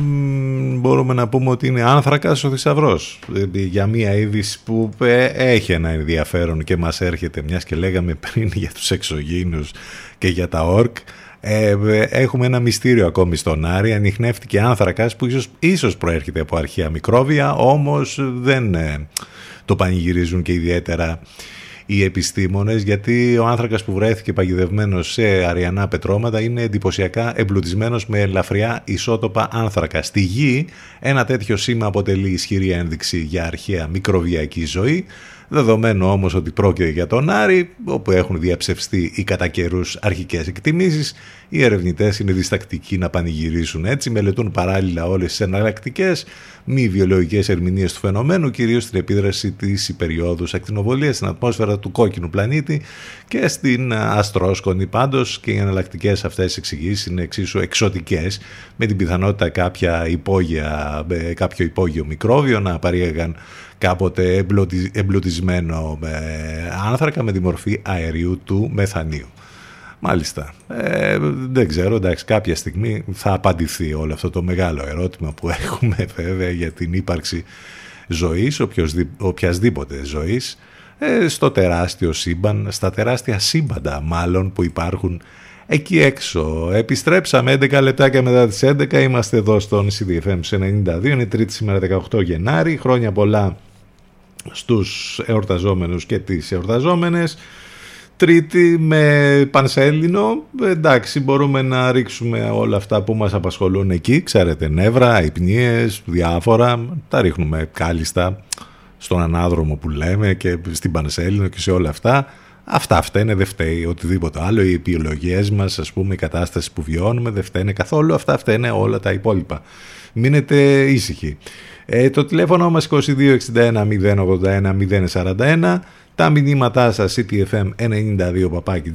μπορούμε να πούμε ότι είναι άνθρακας ο θησαυρός. για μια είδηση που ε, έχει ένα ενδιαφέρον και μας έρχεται μιας και λέγαμε πριν για τους εξωγήινους και για τα όρκ ε, έχουμε ένα μυστήριο ακόμη στον Άρη ανοιχνεύτηκε άνθρακας που ίσως, ίσως προέρχεται από αρχαία μικρόβια όμως δεν ε, το πανηγυρίζουν και ιδιαίτερα οι επιστήμονες γιατί ο άνθρακας που βρέθηκε παγιδευμένος σε αριανά πετρώματα είναι εντυπωσιακά εμπλουτισμένος με ελαφριά ισότοπα άνθρακα. Στη γη ένα τέτοιο σήμα αποτελεί ισχυρή ένδειξη για αρχαία μικροβιακή ζωή Δεδομένου όμως ότι πρόκειται για τον Άρη, όπου έχουν διαψευστεί οι κατά καιρούς αρχικές εκτιμήσεις, οι ερευνητές είναι διστακτικοί να πανηγυρίσουν έτσι, μελετούν παράλληλα όλες τις εναλλακτικές μη βιολογικές ερμηνείες του φαινομένου, κυρίως στην επίδραση της υπεριόδους ακτινοβολίας στην ατμόσφαιρα του κόκκινου πλανήτη και στην αστρόσκονη. Πάντως και οι εναλλακτικές αυτές εξηγήσεις είναι εξίσου εξωτικές με την πιθανότητα κάποια υπόγεια, κάποιο υπόγειο μικρόβιο να παρήγαγαν κάποτε εμπλουτισμένο με άνθρακα με τη μορφή αερίου του μεθανίου. Μάλιστα. Ε, δεν ξέρω, εντάξει, κάποια στιγμή θα απαντηθεί όλο αυτό το μεγάλο ερώτημα που έχουμε βέβαια για την ύπαρξη ζωής, οποιασδήποτε ζωής, ε, στο τεράστιο σύμπαν, στα τεράστια σύμπαντα μάλλον που υπάρχουν εκεί έξω. Επιστρέψαμε 11 λεπτάκια μετά τις 11, είμαστε εδώ στον CDFM 92, είναι τρίτη σήμερα 18 Γενάρη, χρόνια πολλά στους εορταζόμενους και τις εορταζόμενες. Τρίτη με πανσέλινο, εντάξει μπορούμε να ρίξουμε όλα αυτά που μας απασχολούν εκεί, ξέρετε νεύρα, υπνίες, διάφορα, τα ρίχνουμε κάλλιστα στον ανάδρομο που λέμε και στην πανσέλινο και σε όλα αυτά. Αυτά αυτά είναι δεν φταίει οτιδήποτε άλλο, οι επιλογές μας, ας πούμε, η κατάσταση που βιώνουμε δεν φταίνε καθόλου, αυτά αυτά είναι όλα τα υπόλοιπα. Μείνετε ήσυχοι. Ε, το τηλέφωνο μας 2261 081 041 τα μηνύματά σας ctfm92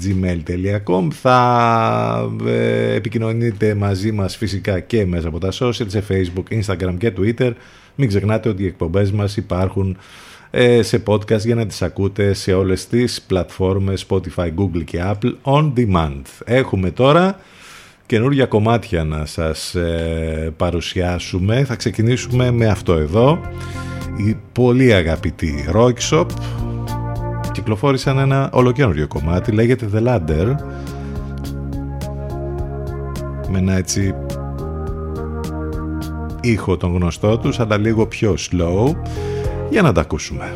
gmail.com θα ε, επικοινωνείτε μαζί μας φυσικά και μέσα από τα social σε facebook, instagram και twitter. Μην ξεχνάτε ότι οι εκπομπές μας υπάρχουν ε, σε podcast για να τις ακούτε σε όλες τις πλατφόρμες Spotify, Google και Apple on demand. Έχουμε τώρα καινούργια κομμάτια να σας ε, παρουσιάσουμε. Θα ξεκινήσουμε με αυτό εδώ. Η πολύ αγαπητή Rockshop κυκλοφόρησαν ένα ολοκένουργιο κομμάτι, λέγεται The Ladder με ένα έτσι ήχο τον γνωστό τους αλλά λίγο πιο slow για να τα ακούσουμε.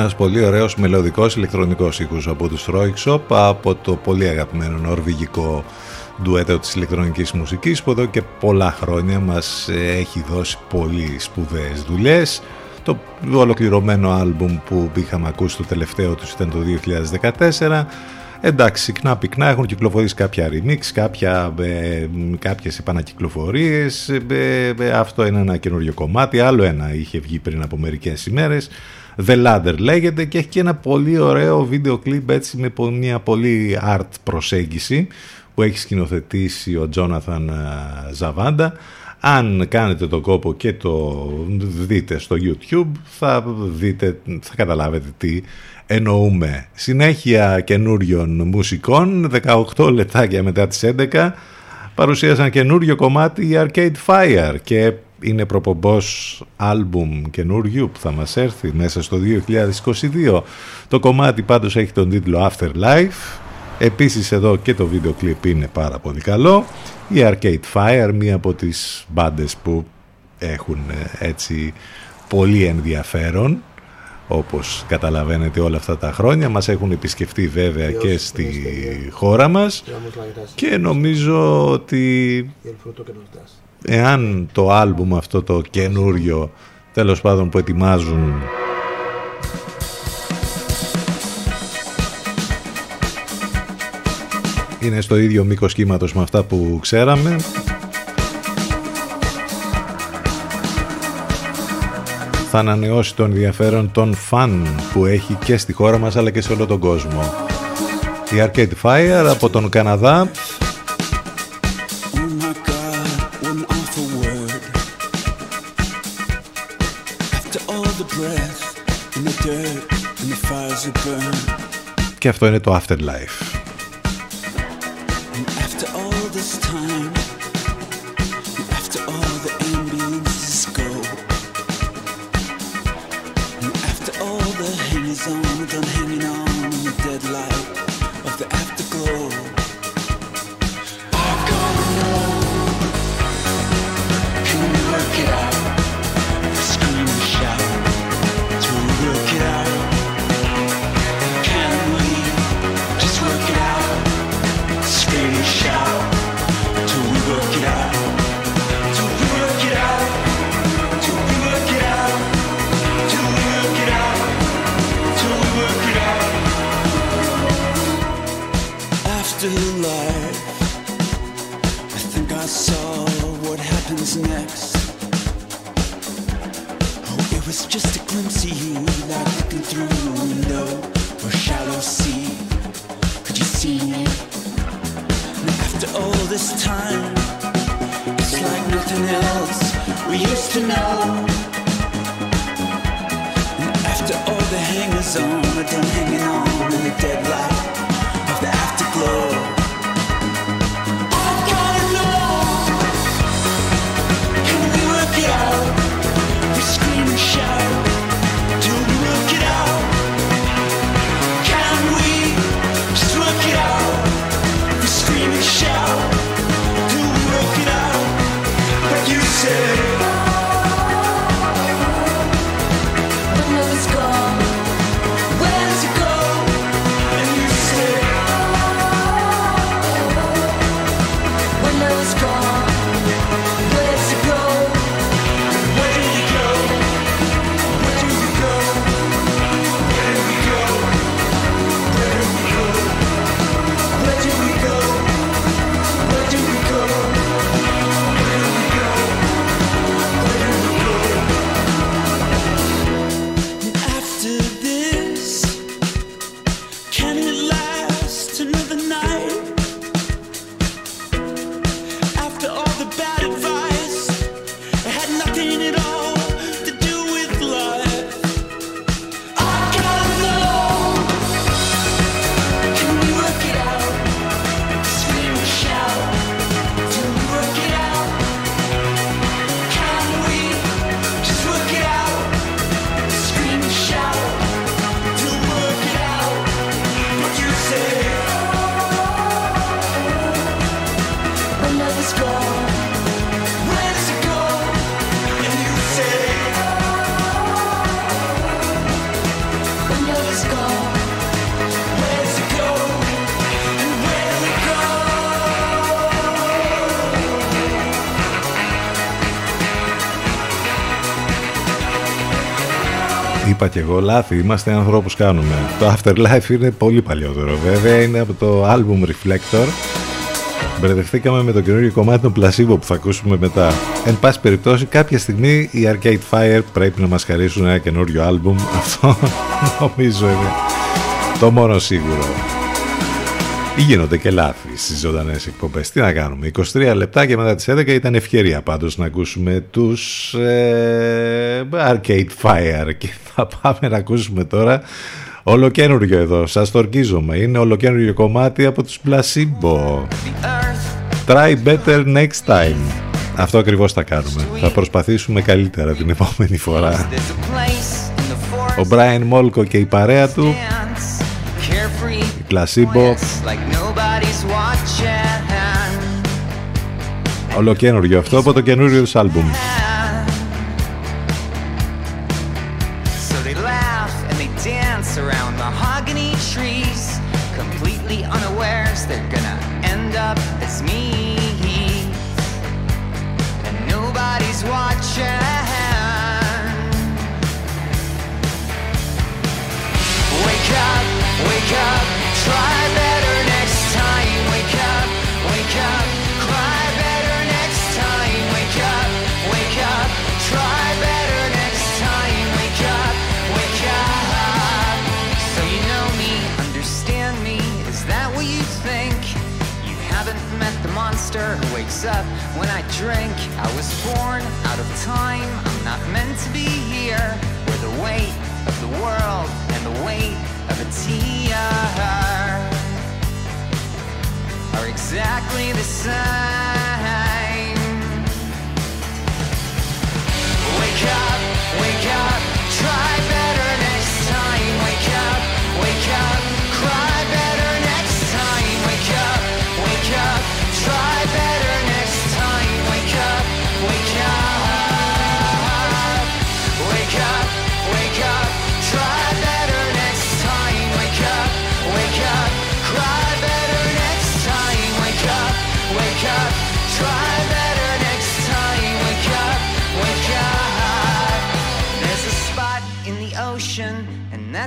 Ένας πολύ ωραίος μελωδικός ηλεκτρονικός ήχος από τους Royksop από το πολύ αγαπημένο νορβηγικό ντουέτο της ηλεκτρονικής μουσικής που εδώ και πολλά χρόνια μας έχει δώσει πολύ σπουδαίες δουλειές. Το ολοκληρωμένο άλμπουμ που είχαμε ακούσει το τελευταίο τους ήταν το 2014 Εντάξει, συχνά πυκνά έχουν κυκλοφορήσει κάποια remix, κάποια, ε, κάποιες επανακυκλοφορίες. Ε, ε, αυτό είναι ένα καινούριο κομμάτι. Άλλο ένα είχε βγει πριν από μερικές ημέρες. The Ladder λέγεται και έχει και ένα πολύ ωραίο βίντεο κλιπ έτσι με μια πολύ art προσέγγιση που έχει σκηνοθετήσει ο Τζόναθαν Ζαβάντα. Αν κάνετε τον κόπο και το δείτε στο YouTube θα, δείτε, θα καταλάβετε τι εννοούμε. Συνέχεια καινούριων μουσικών, 18 λεπτάκια μετά τις 11, παρουσίασαν καινούριο κομμάτι η Arcade Fire και είναι προπομπός άλμπουμ καινούριου που θα μας έρθει μέσα στο 2022. Το κομμάτι πάντως έχει τον τίτλο Afterlife. Επίσης εδώ και το βίντεο κλιπ είναι πάρα πολύ καλό. Η Arcade Fire, μία από τις μπάντες που έχουν ε, έτσι πολύ ενδιαφέρον όπως καταλαβαίνετε όλα αυτά τα χρόνια μας έχουν επισκεφτεί βέβαια και στη χώρα μας και νομίζω ότι εάν το άλμπουμ αυτό το καινούριο τέλος πάντων που ετοιμάζουν είναι στο ίδιο μήκος κύματος με αυτά που ξέραμε θα ανανεώσει το ενδιαφέρον των φαν που έχει και στη χώρα μας αλλά και σε όλο τον κόσμο. Η Arcade Fire από τον Καναδά και αυτό είναι το Afterlife. Είπα και εγώ λάθη, είμαστε ανθρώπους κάνουμε. Το Afterlife είναι πολύ παλιότερο βέβαια, είναι από το album Reflector. Μπερδευτήκαμε με το καινούργιο κομμάτι των Placebo που θα ακούσουμε μετά. Εν πάση περιπτώσει, κάποια στιγμή οι Arcade Fire πρέπει να μας χαρίσουν ένα καινούριο album. Αυτό νομίζω είναι το μόνο σίγουρο. Ή γίνονται και λάθη στις ζωντανές εκπομπές. Τι να κάνουμε. 23 λεπτά και μετά τις 11 ήταν ευκαιρία πάντως να ακούσουμε τους ε, Arcade Fire. Και θα πάμε να ακούσουμε τώρα ολοκένουργιο εδώ. Σας το ορκίζομαι. Είναι ολοκένουργιο κομμάτι από τους Placebo. Try better next time. Αυτό ακριβώς θα κάνουμε. Θα προσπαθήσουμε καλύτερα την επόμενη φορά. Ο Brian Molko και η παρέα του Placebo Ολοκένουργιο αυτό από το καινούριο τους άλμπουμ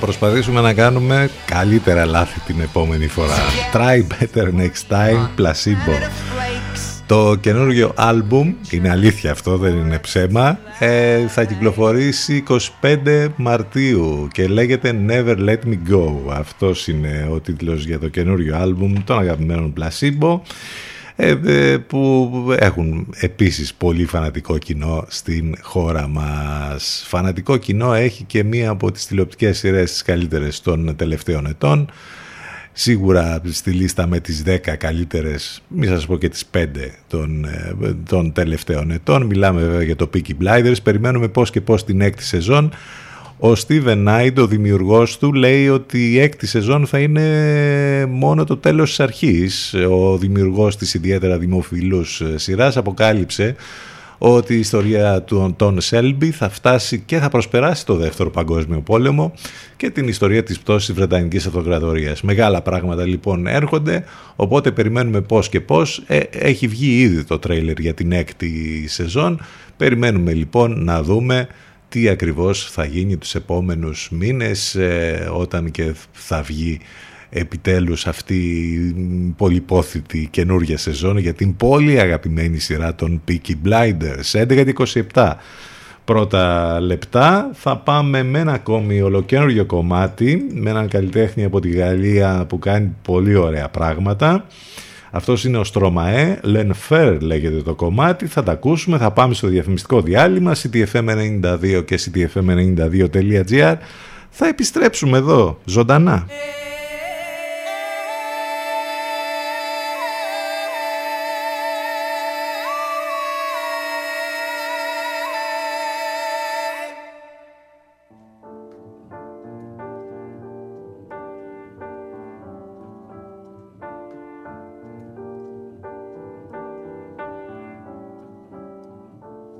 προσπαθήσουμε να κάνουμε καλύτερα λάθη την επόμενη φορά. Try better next time, placebo. Το καινούργιο άλμπουμ, είναι αλήθεια αυτό, δεν είναι ψέμα, ε, θα κυκλοφορήσει 25 Μαρτίου και λέγεται Never Let Me Go. Αυτός είναι ο τίτλος για το καινούργιο άλμπουμ των αγαπημένων Placebo ε, ε, που έχουν επίσης πολύ φανατικό κοινό στην χώρα μας. Φανατικό κοινό έχει και μία από τις τηλεοπτικές σειρές τις καλύτερες των τελευταίων ετών. Σίγουρα στη λίστα με τις 10 καλύτερες, μη σας πω και τις 5 των, ε, των τελευταίων ετών. Μιλάμε βέβαια για το Peaky Blinders. Περιμένουμε πώς και πώς την έκτη σεζόν. Ο Steven Knight, ο δημιουργός του, λέει ότι η έκτη σεζόν θα είναι μόνο το τέλος της αρχής. Ο δημιουργός της ιδιαίτερα δημοφιλούς σειράς αποκάλυψε ότι η ιστορία του Τόν Σέλμπι θα φτάσει και θα προσπεράσει το δεύτερο παγκόσμιο πόλεμο και την ιστορία της πτώσης της Βρετανικής Αυτοκρατορίας. Μεγάλα πράγματα λοιπόν έρχονται, οπότε περιμένουμε πώς και πώς. Ε, έχει βγει ήδη το τρέιλερ για την έκτη σεζόν. Περιμένουμε λοιπόν να δούμε τι ακριβώς θα γίνει τους επόμενους μήνες ε, όταν και θα βγει επιτέλους αυτή η πολυπόθητη καινούργια σεζόν για την πολύ αγαπημένη σειρά των Peaky Blinders. 11 27 πρώτα λεπτά. Θα πάμε με ένα ακόμη ολοκένουργιο κομμάτι με έναν καλλιτέχνη από τη Γαλλία που κάνει πολύ ωραία πράγματα Αυτός είναι ο Στρωμαέ, Λενφέρ λέγεται το κομμάτι, θα τα ακούσουμε, θα πάμε στο διαφημιστικό διάλειμμα, ctfm92 και ctfm92.gr. Θα επιστρέψουμε εδώ, ζωντανά.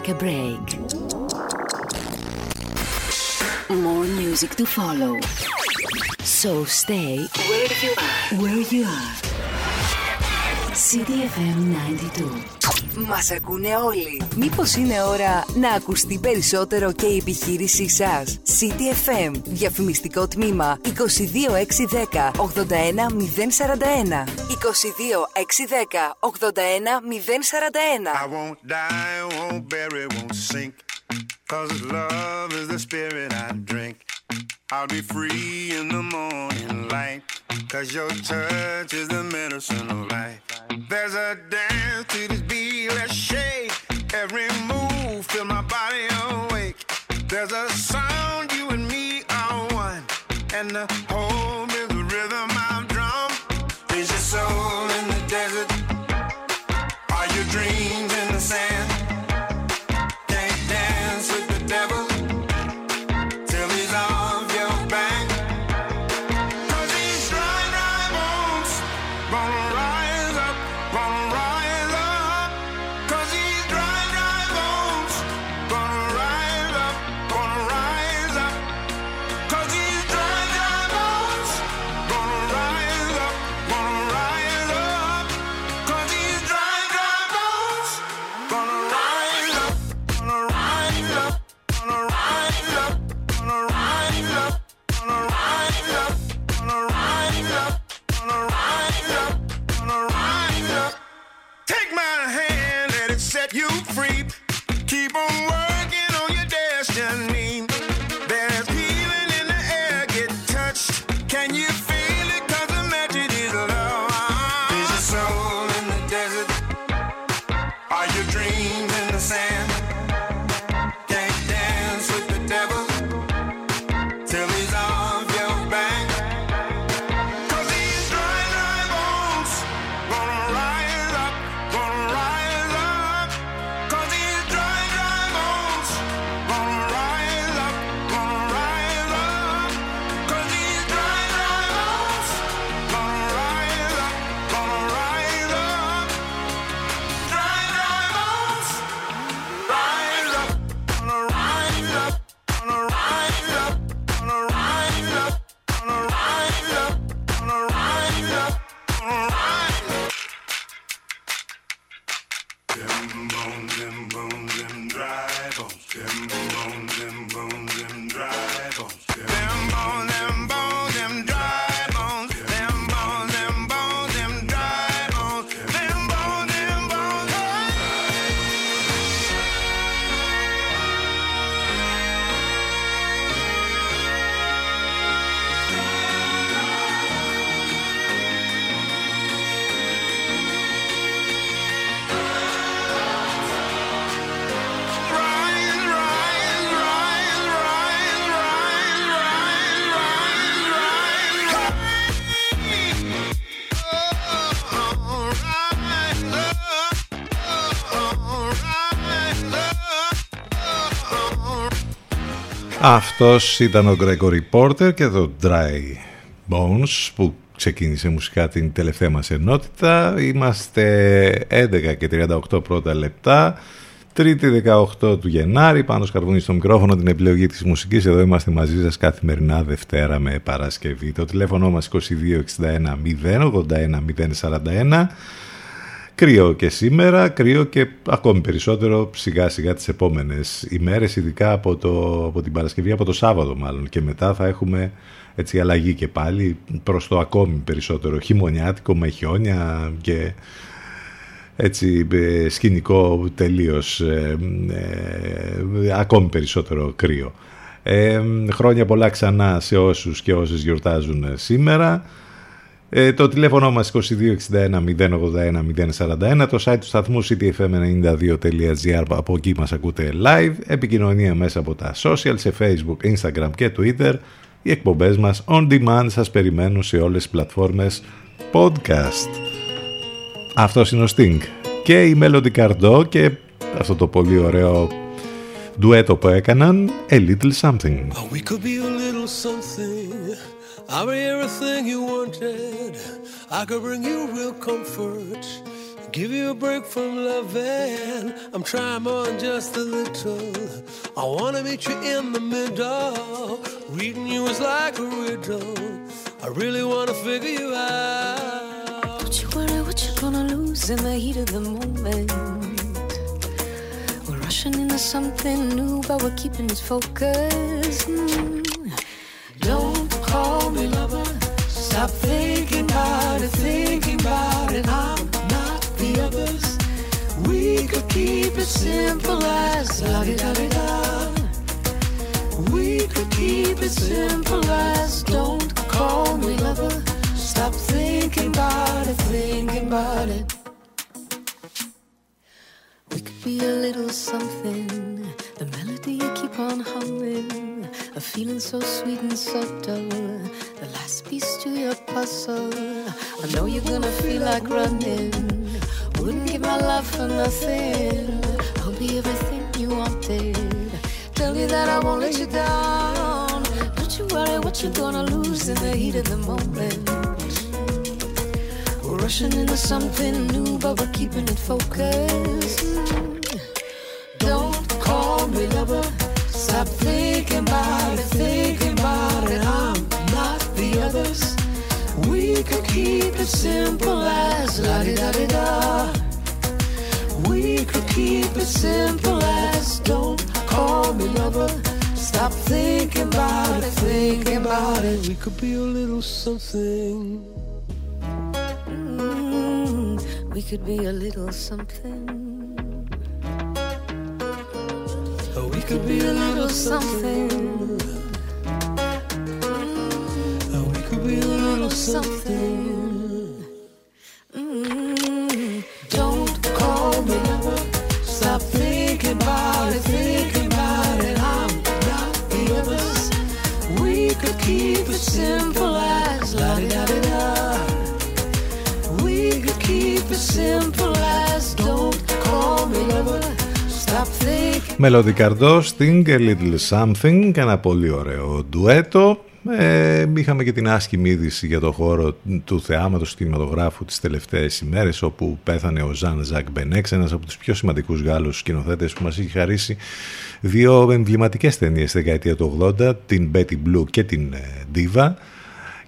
Take a break. More music to follow. So stay where you are. Where you are. CDFM 92. Μας ακούνε όλοι. Μήπως είναι ώρα να ακουστεί περισσότερο και η επιχείρησή σας; CTFM. Διαφημιστικό τμήμα 22610 81041. 22610 81041. I won't die, won't bury, won't sink. Cause love is the spirit I drink. I'll be free in the morning light. Cause your touch is the medicine of life. There's a dance to this beat, let's shake. Every move, fill my body awake. There's a sound, you and me are one. And the home Αυτός ήταν ο Gregory Porter και το Dry Bones που ξεκίνησε μουσικά την τελευταία μας ενότητα. Είμαστε 11 και 38 πρώτα λεπτά. Τρίτη 18 του Γενάρη, πάνω σκαρβούνι στο μικρόφωνο την επιλογή της μουσικής. Εδώ είμαστε μαζί σας καθημερινά Δευτέρα με Παρασκευή. Το τηλέφωνο μας 2261 081 041. Κρύο και σήμερα, κρύο και ακόμη περισσότερο σιγά σιγά τις επόμενες ημέρες, ειδικά από, το, από την Παρασκευή, από το Σάββατο μάλλον και μετά θα έχουμε έτσι αλλαγή και πάλι προς το ακόμη περισσότερο χειμωνιάτικο με χιόνια και έτσι ε, σκηνικό τελείως ε, ε, ακόμη περισσότερο κρύο. Ε, χρόνια πολλά ξανά σε όσους και όσες γιορτάζουν σήμερα. Ε, το τηλέφωνο μας 2261 081 041, το site του σταθμού ctfm92.gr, από εκεί μας ακούτε live, επικοινωνία μέσα από τα social, σε facebook, instagram και twitter, οι εκπομπές μας on demand σας περιμένουν σε όλες τις πλατφόρμες podcast. Αυτός είναι ο Sting και η Melody Cardo και αυτό το πολύ ωραίο ντουέτο που έκαναν A Little Something. Oh, we could be a little something I'm everything you wanted. I could bring you real comfort Give you a break from loving. I'm trying more than just a little. I wanna meet you in the middle. Reading you is like a riddle. I really wanna figure you out. Don't you worry what you're gonna lose in the heat of the moment? We're rushing into something new but we're keeping it focused. Mm. Don't call me lover. Stop thinking about it, thinking about it. I'm not the others. We could keep it simple as la-di-da-di-da We could keep it simple as Don't call me lover. Stop thinking about it, thinking about it We could be a little something. The melody you keep on humming. A feeling so sweet and subtle The last piece to your puzzle. I know you're gonna feel like running. Wouldn't give my love for nothing. I'll be everything you wanted. Tell you that I won't let you down. Don't you worry what you're gonna lose in the heat of the moment rushing into something new, but we're keeping it focused. Don't call me lover. Stop thinking about it, thinking about it. I'm not the others. We could keep it simple as la di da di da. We could keep it simple as don't call me lover. Stop thinking about it, thinking about it. We could be a little something we could be a little something. Oh, we could be a little something. Oh, we could be a little something. Mm, don't call me. Stop thinking about it, thinking about it. I'm not the others. We could keep it simple Stop thinking. Melody Cardo, Sting, A Little Something και ένα πολύ ωραίο ντουέτο. Ε, είχαμε και την άσχημη είδηση για το χώρο του θεάματος του κινηματογράφου τις τελευταίες ημέρες όπου πέθανε ο Ζαν Ζακ Μπενέξ, ένας από τους πιο σημαντικούς Γάλλους σκηνοθέτες που μας είχε χαρίσει δύο εμβληματικές ταινίες στη δεκαετία του 80, την Betty Blue και την ε, Diva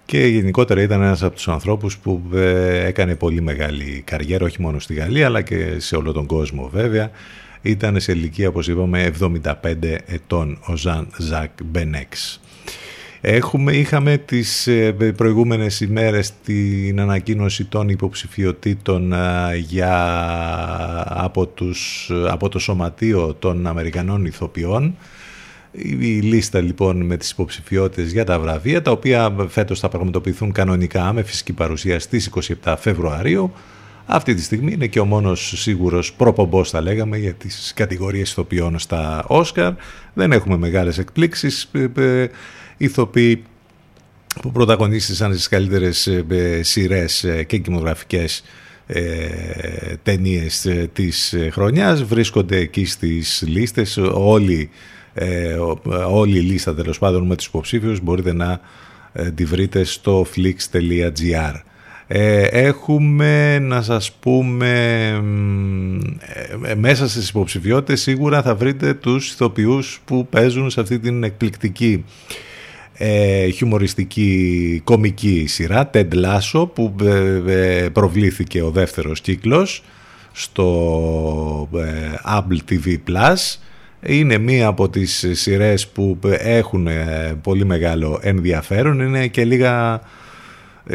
και γενικότερα ήταν ένας από τους ανθρώπους που ε, έκανε πολύ μεγάλη καριέρα όχι μόνο στη Γαλλία αλλά και σε όλο τον κόσμο βέβαια. Ήταν σε ηλικία όπως είπαμε 75 ετών ο Ζαν Ζακ Μπενέξ. Έχουμε, είχαμε τις ε, προηγούμενες ημέρες την ανακοίνωση των υποψηφιωτήτων ε, για, από, τους, από το Σωματείο των Αμερικανών Ηθοποιών. Η λίστα λοιπόν με τις υποψηφιότητες για τα βραβεία, τα οποία φέτος θα πραγματοποιηθούν κανονικά με φυσική παρουσία στις 27 Φεβρουαρίου. Αυτή τη στιγμή είναι και ο μόνος σίγουρος προπομπός θα λέγαμε για τις κατηγορίες ηθοποιών στα Όσκαρ. Δεν έχουμε μεγάλες εκπλήξεις. Ε, ηθοποιοί που πρωταγωνίστησαν στις καλύτερες σειρές και κινηματογραφικές ε, ταινίες της χρονιάς βρίσκονται εκεί στις λίστες όλοι ε, όλη η λίστα τέλος πάντων με τους υποψήφιους μπορείτε να ε, τη βρείτε στο flix.gr. Ε, έχουμε να σας πούμε ε, μέσα στις υποψηφιότητες σίγουρα θα βρείτε τους ηθοποιούς που παίζουν σε αυτή την εκπληκτική ε, χιουμοριστική κομική σειρά. Ted Lasso που προβλήθηκε ο δεύτερος κύκλος στο Apple TV Plus. Είναι μία από τις σειρές που έχουν πολύ μεγάλο ενδιαφέρον. Είναι και λίγα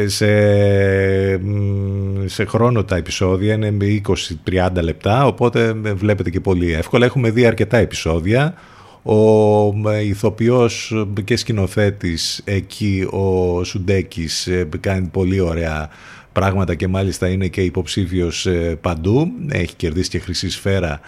σε, σε χρόνο τα επεισόδια είναι 20-30 λεπτά οπότε βλέπετε και πολύ εύκολα. Έχουμε δει αρκετά επεισόδια. Ο ηθοποιός και σκηνοθέτης εκεί ο Σουντέκης κάνει πολύ ωραία πράγματα και μάλιστα είναι και υποψήφιος παντού. Έχει κερδίσει και χρυσή σφαίρα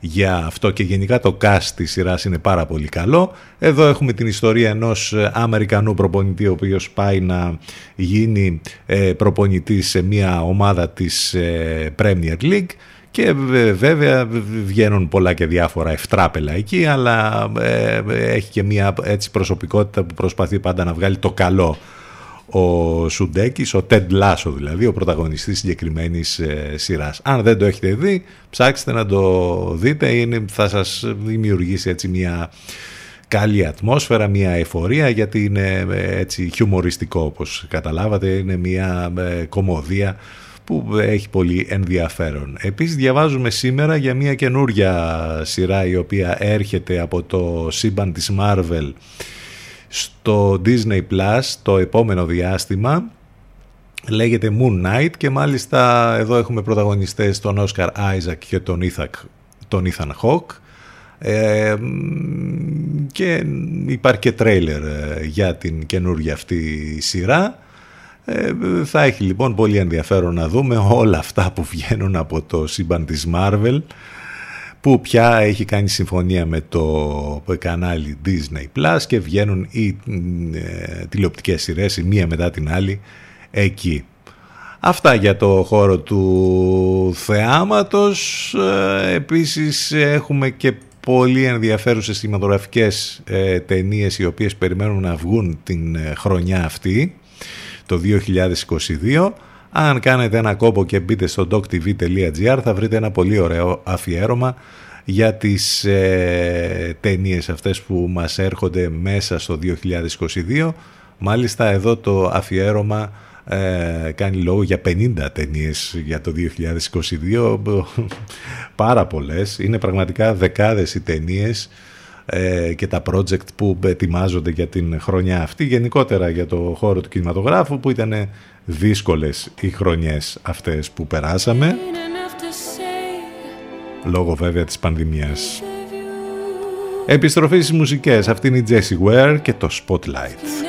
για αυτό και γενικά το cast της σειράς είναι πάρα πολύ καλό. Εδώ έχουμε την ιστορία ενός ε, Αμερικανού προπονητή ο οποίος πάει να γίνει ε, προπονητής σε μια ομάδα της ε, Premier League και βέβαια βγαίνουν πολλά και διάφορα ευτράπελα εκεί αλλά έχει και μια έτσι προσωπικότητα που προσπαθεί πάντα να βγάλει το καλό ο Σουντέκης, ο Τεντ Λάσο δηλαδή, ο πρωταγωνιστής συγκεκριμένης ε, σειράς. Αν δεν το έχετε δει, ψάξτε να το δείτε, είναι, θα σας δημιουργήσει έτσι μια καλή ατμόσφαιρα, μια εφορία, γιατί είναι ε, έτσι χιουμοριστικό όπως καταλάβατε, είναι μια ε, κομμωδία που έχει πολύ ενδιαφέρον. Επίσης διαβάζουμε σήμερα για μια καινούρια σειρά η οποία έρχεται από το σύμπαν της Marvel στο Disney Plus το επόμενο διάστημα. Λέγεται Moon Knight και μάλιστα εδώ έχουμε πρωταγωνιστές τον Oscar Isaac και τον Ethan, τον Ethan Hawke. Ε, και υπάρχει και τρέιλερ ε, για την καινούργια αυτή σειρά. Ε, θα έχει λοιπόν πολύ ενδιαφέρον να δούμε όλα αυτά που βγαίνουν από το σύμπαν της Marvel που πια έχει κάνει συμφωνία με το κανάλι Disney Plus και βγαίνουν οι ε, τηλεοπτικές σειρές η μία μετά την άλλη εκεί. Αυτά για το χώρο του θεάματος. Ε, επίσης έχουμε και πολύ ενδιαφέρουσες κινηματογραφικές ε, ταινίες οι οποίες περιμένουν να βγουν την ε, χρονιά αυτή, το 2022. Αν κάνετε ένα κόπο και μπείτε στο doctv.gr θα βρείτε ένα πολύ ωραίο αφιέρωμα για τις ε, ταινίες αυτές που μας έρχονται μέσα στο 2022. Μάλιστα εδώ το αφιέρωμα ε, κάνει λόγο για 50 ταινίες για το 2022. Πάρα πολλές. Είναι πραγματικά δεκάδες οι ταινίες ε, και τα project που ετοιμάζονται για την χρονιά αυτή. Γενικότερα για το χώρο του κινηματογράφου που ήταν δύσκολες οι χρονιές αυτές που περάσαμε λόγω βέβαια της πανδημίας. Επιστροφή στις μουσικές, αυτή είναι η Jessie Ware και το Spotlight.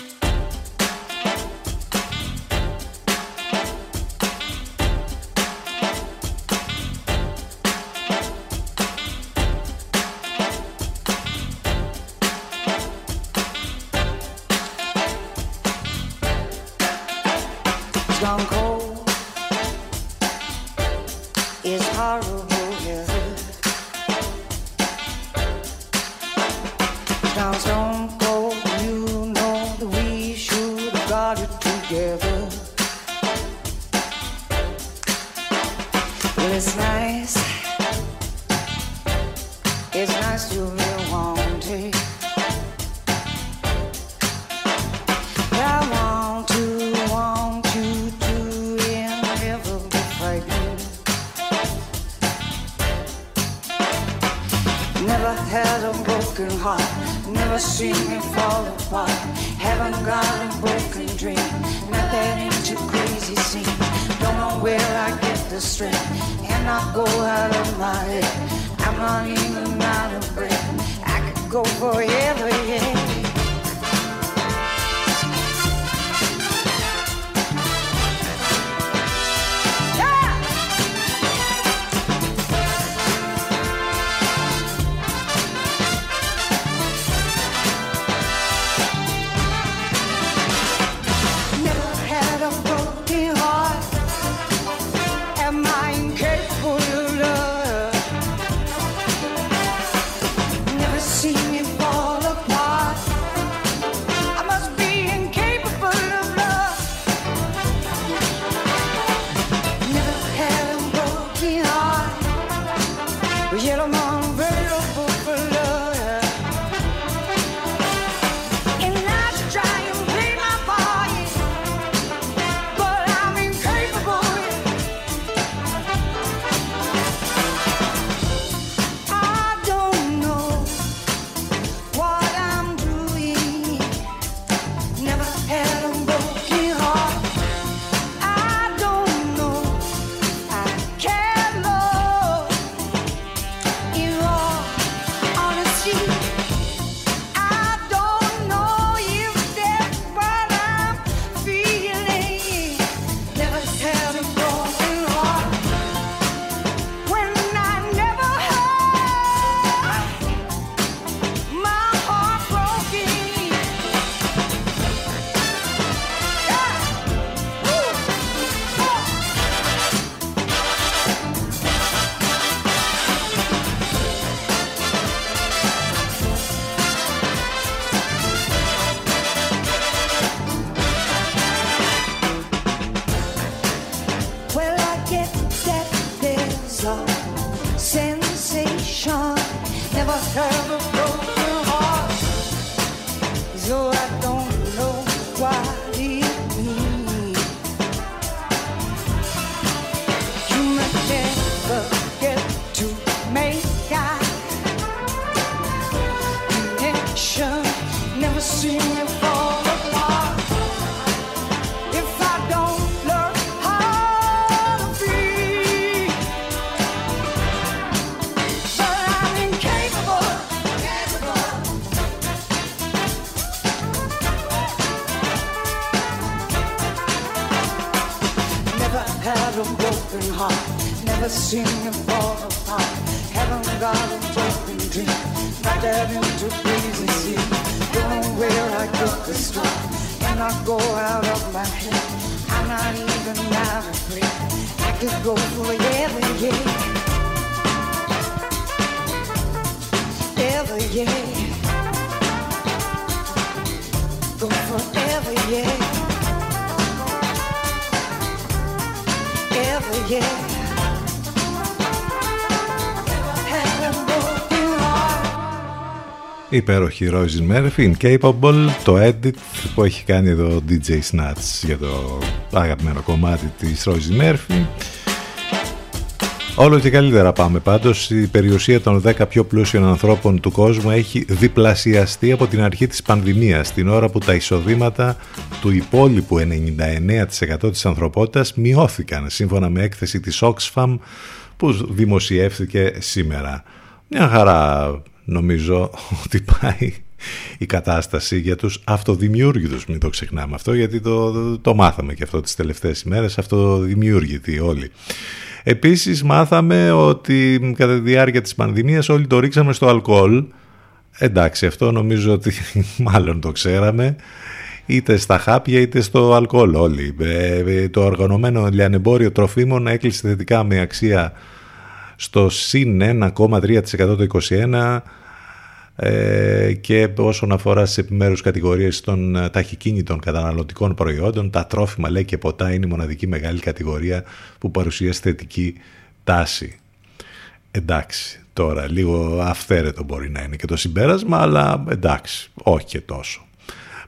Never had a broken heart, never seen me fall apart. Haven't got a broken dream, not that into crazy scene. Don't know where I get the strength, and I go out of my head. I'm not even out of breath. I could go forever, yeah. forever, yeah. Go Υπέροχη Μέρφυ, Incapable, το edit που έχει κάνει εδώ DJ Snatch για το αγαπημένο κομμάτι της Ρόιζιν Μέρφυ. Όλο και καλύτερα πάμε. Πάντως η περιουσία των 10 πιο πλούσιων ανθρώπων του κόσμου έχει διπλασιαστεί από την αρχή της πανδημίας, την ώρα που τα εισοδήματα του υπόλοιπου 99% της ανθρωπότητας μειώθηκαν, σύμφωνα με έκθεση της Oxfam που δημοσιεύθηκε σήμερα. Μια χαρά νομίζω ότι πάει η κατάσταση για τους αυτοδημιούργητους. Μην το ξεχνάμε αυτό γιατί το, το, το μάθαμε και αυτό τις τελευταίες ημέρες. Αυτοδημιούργητοι όλοι. Επίσης μάθαμε ότι κατά τη διάρκεια της πανδημίας όλοι το ρίξαμε στο αλκοόλ. Εντάξει αυτό νομίζω ότι μάλλον το ξέραμε. Είτε στα χάπια είτε στο αλκοόλ. Όλοι. Ε, ε, το οργανωμένο λιανεμπόριο τροφίμων έκλεισε θετικά με αξία στο συν 1,3% το 2021 ε, και όσον αφορά στις επιμέρους κατηγορίες των ταχυκίνητων καταναλωτικών προϊόντων, τα τρόφιμα λέει και ποτά είναι η μοναδική μεγάλη κατηγορία που παρουσιάζει θετική τάση. Εντάξει, τώρα λίγο αυθαίρετο μπορεί να είναι και το συμπέρασμα, αλλά εντάξει, όχι και τόσο.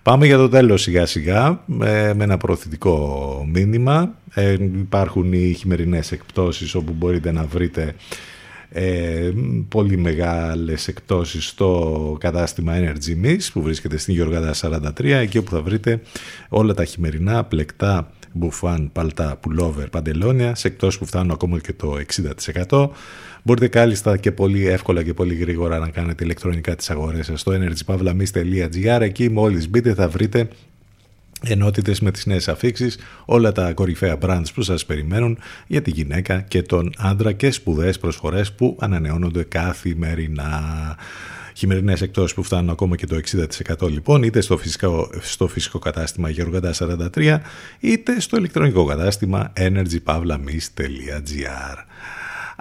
Πάμε για το τέλος σιγά σιγά με, ένα προωθητικό μήνυμα. Ε, υπάρχουν οι χειμερινές εκπτώσεις όπου μπορείτε να βρείτε ε, πολύ μεγάλες εκπτώσεις στο κατάστημα Energy Mix που βρίσκεται στην Γιώργατα 43 εκεί όπου θα βρείτε όλα τα χειμερινά πλεκτά μπουφάν, παλτά, πουλόβερ, παντελόνια σε εκτός που φτάνουν ακόμα και το 60% Μπορείτε κάλλιστα και πολύ εύκολα και πολύ γρήγορα να κάνετε ηλεκτρονικά τις αγορές σας στο energypavlamis.gr Εκεί μόλις μπείτε θα βρείτε ενότητες με τις νέες αφήξεις, όλα τα κορυφαία brands που σας περιμένουν για τη γυναίκα και τον άντρα και σπουδαίες προσφορές που ανανεώνονται καθημερινά. Χειμερινές εκτός που φτάνουν ακόμα και το 60% λοιπόν είτε στο φυσικό, στο φυσικό κατάστημα Γεωργαντά 43 είτε στο ηλεκτρονικό κατάστημα energypavlamis.gr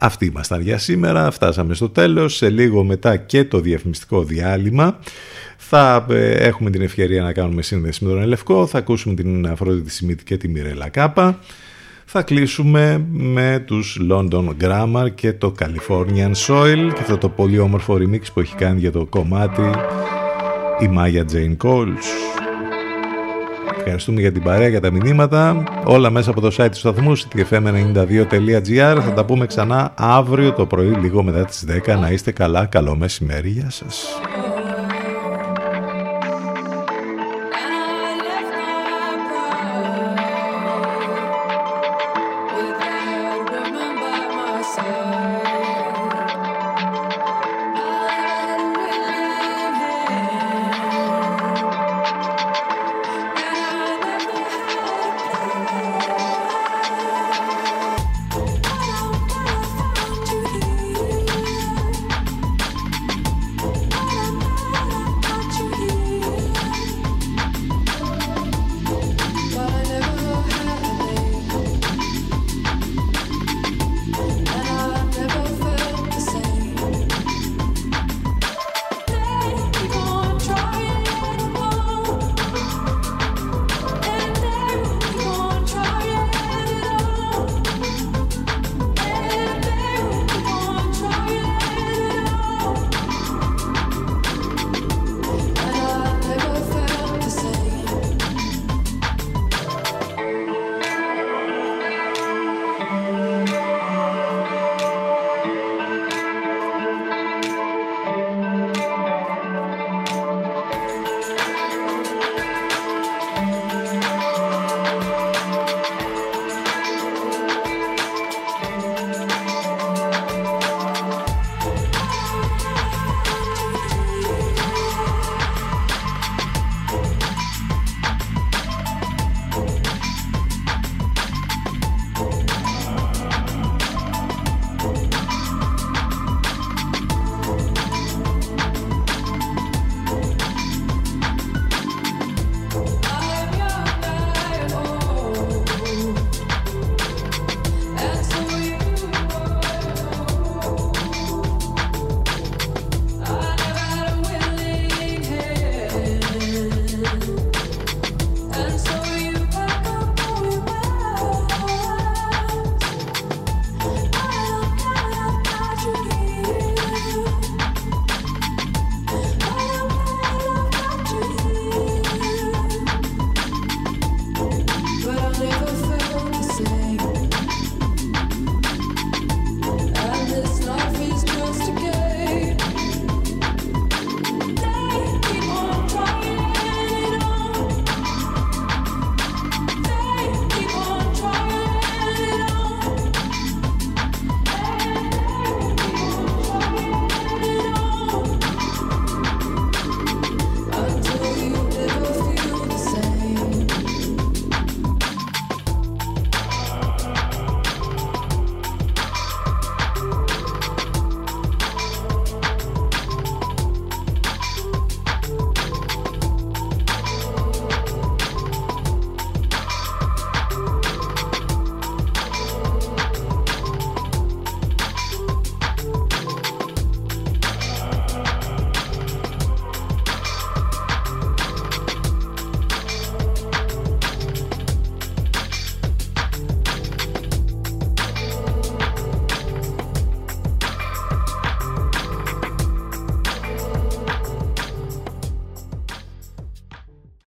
αυτοί ήμασταν για σήμερα, φτάσαμε στο τέλος, σε λίγο μετά και το διαφημιστικό διάλειμμα. Θα ε, έχουμε την ευκαιρία να κάνουμε σύνδεση με τον Ελευκό, θα ακούσουμε την Αφρόδιτη Σιμίτη και τη Μιρέλα Κάπα. Θα κλείσουμε με τους London Grammar και το Californian Soil και αυτό το πολύ όμορφο remix που έχει κάνει για το κομμάτι η Maya Jane Coles. Ευχαριστούμε για την παρέα, για τα μηνύματα. Όλα μέσα από το site του σταθμού ctfm92.gr. Θα τα πούμε ξανά αύριο το πρωί, λίγο μετά τις 10. Να είστε καλά. Καλό μεσημέρι. Γεια σας.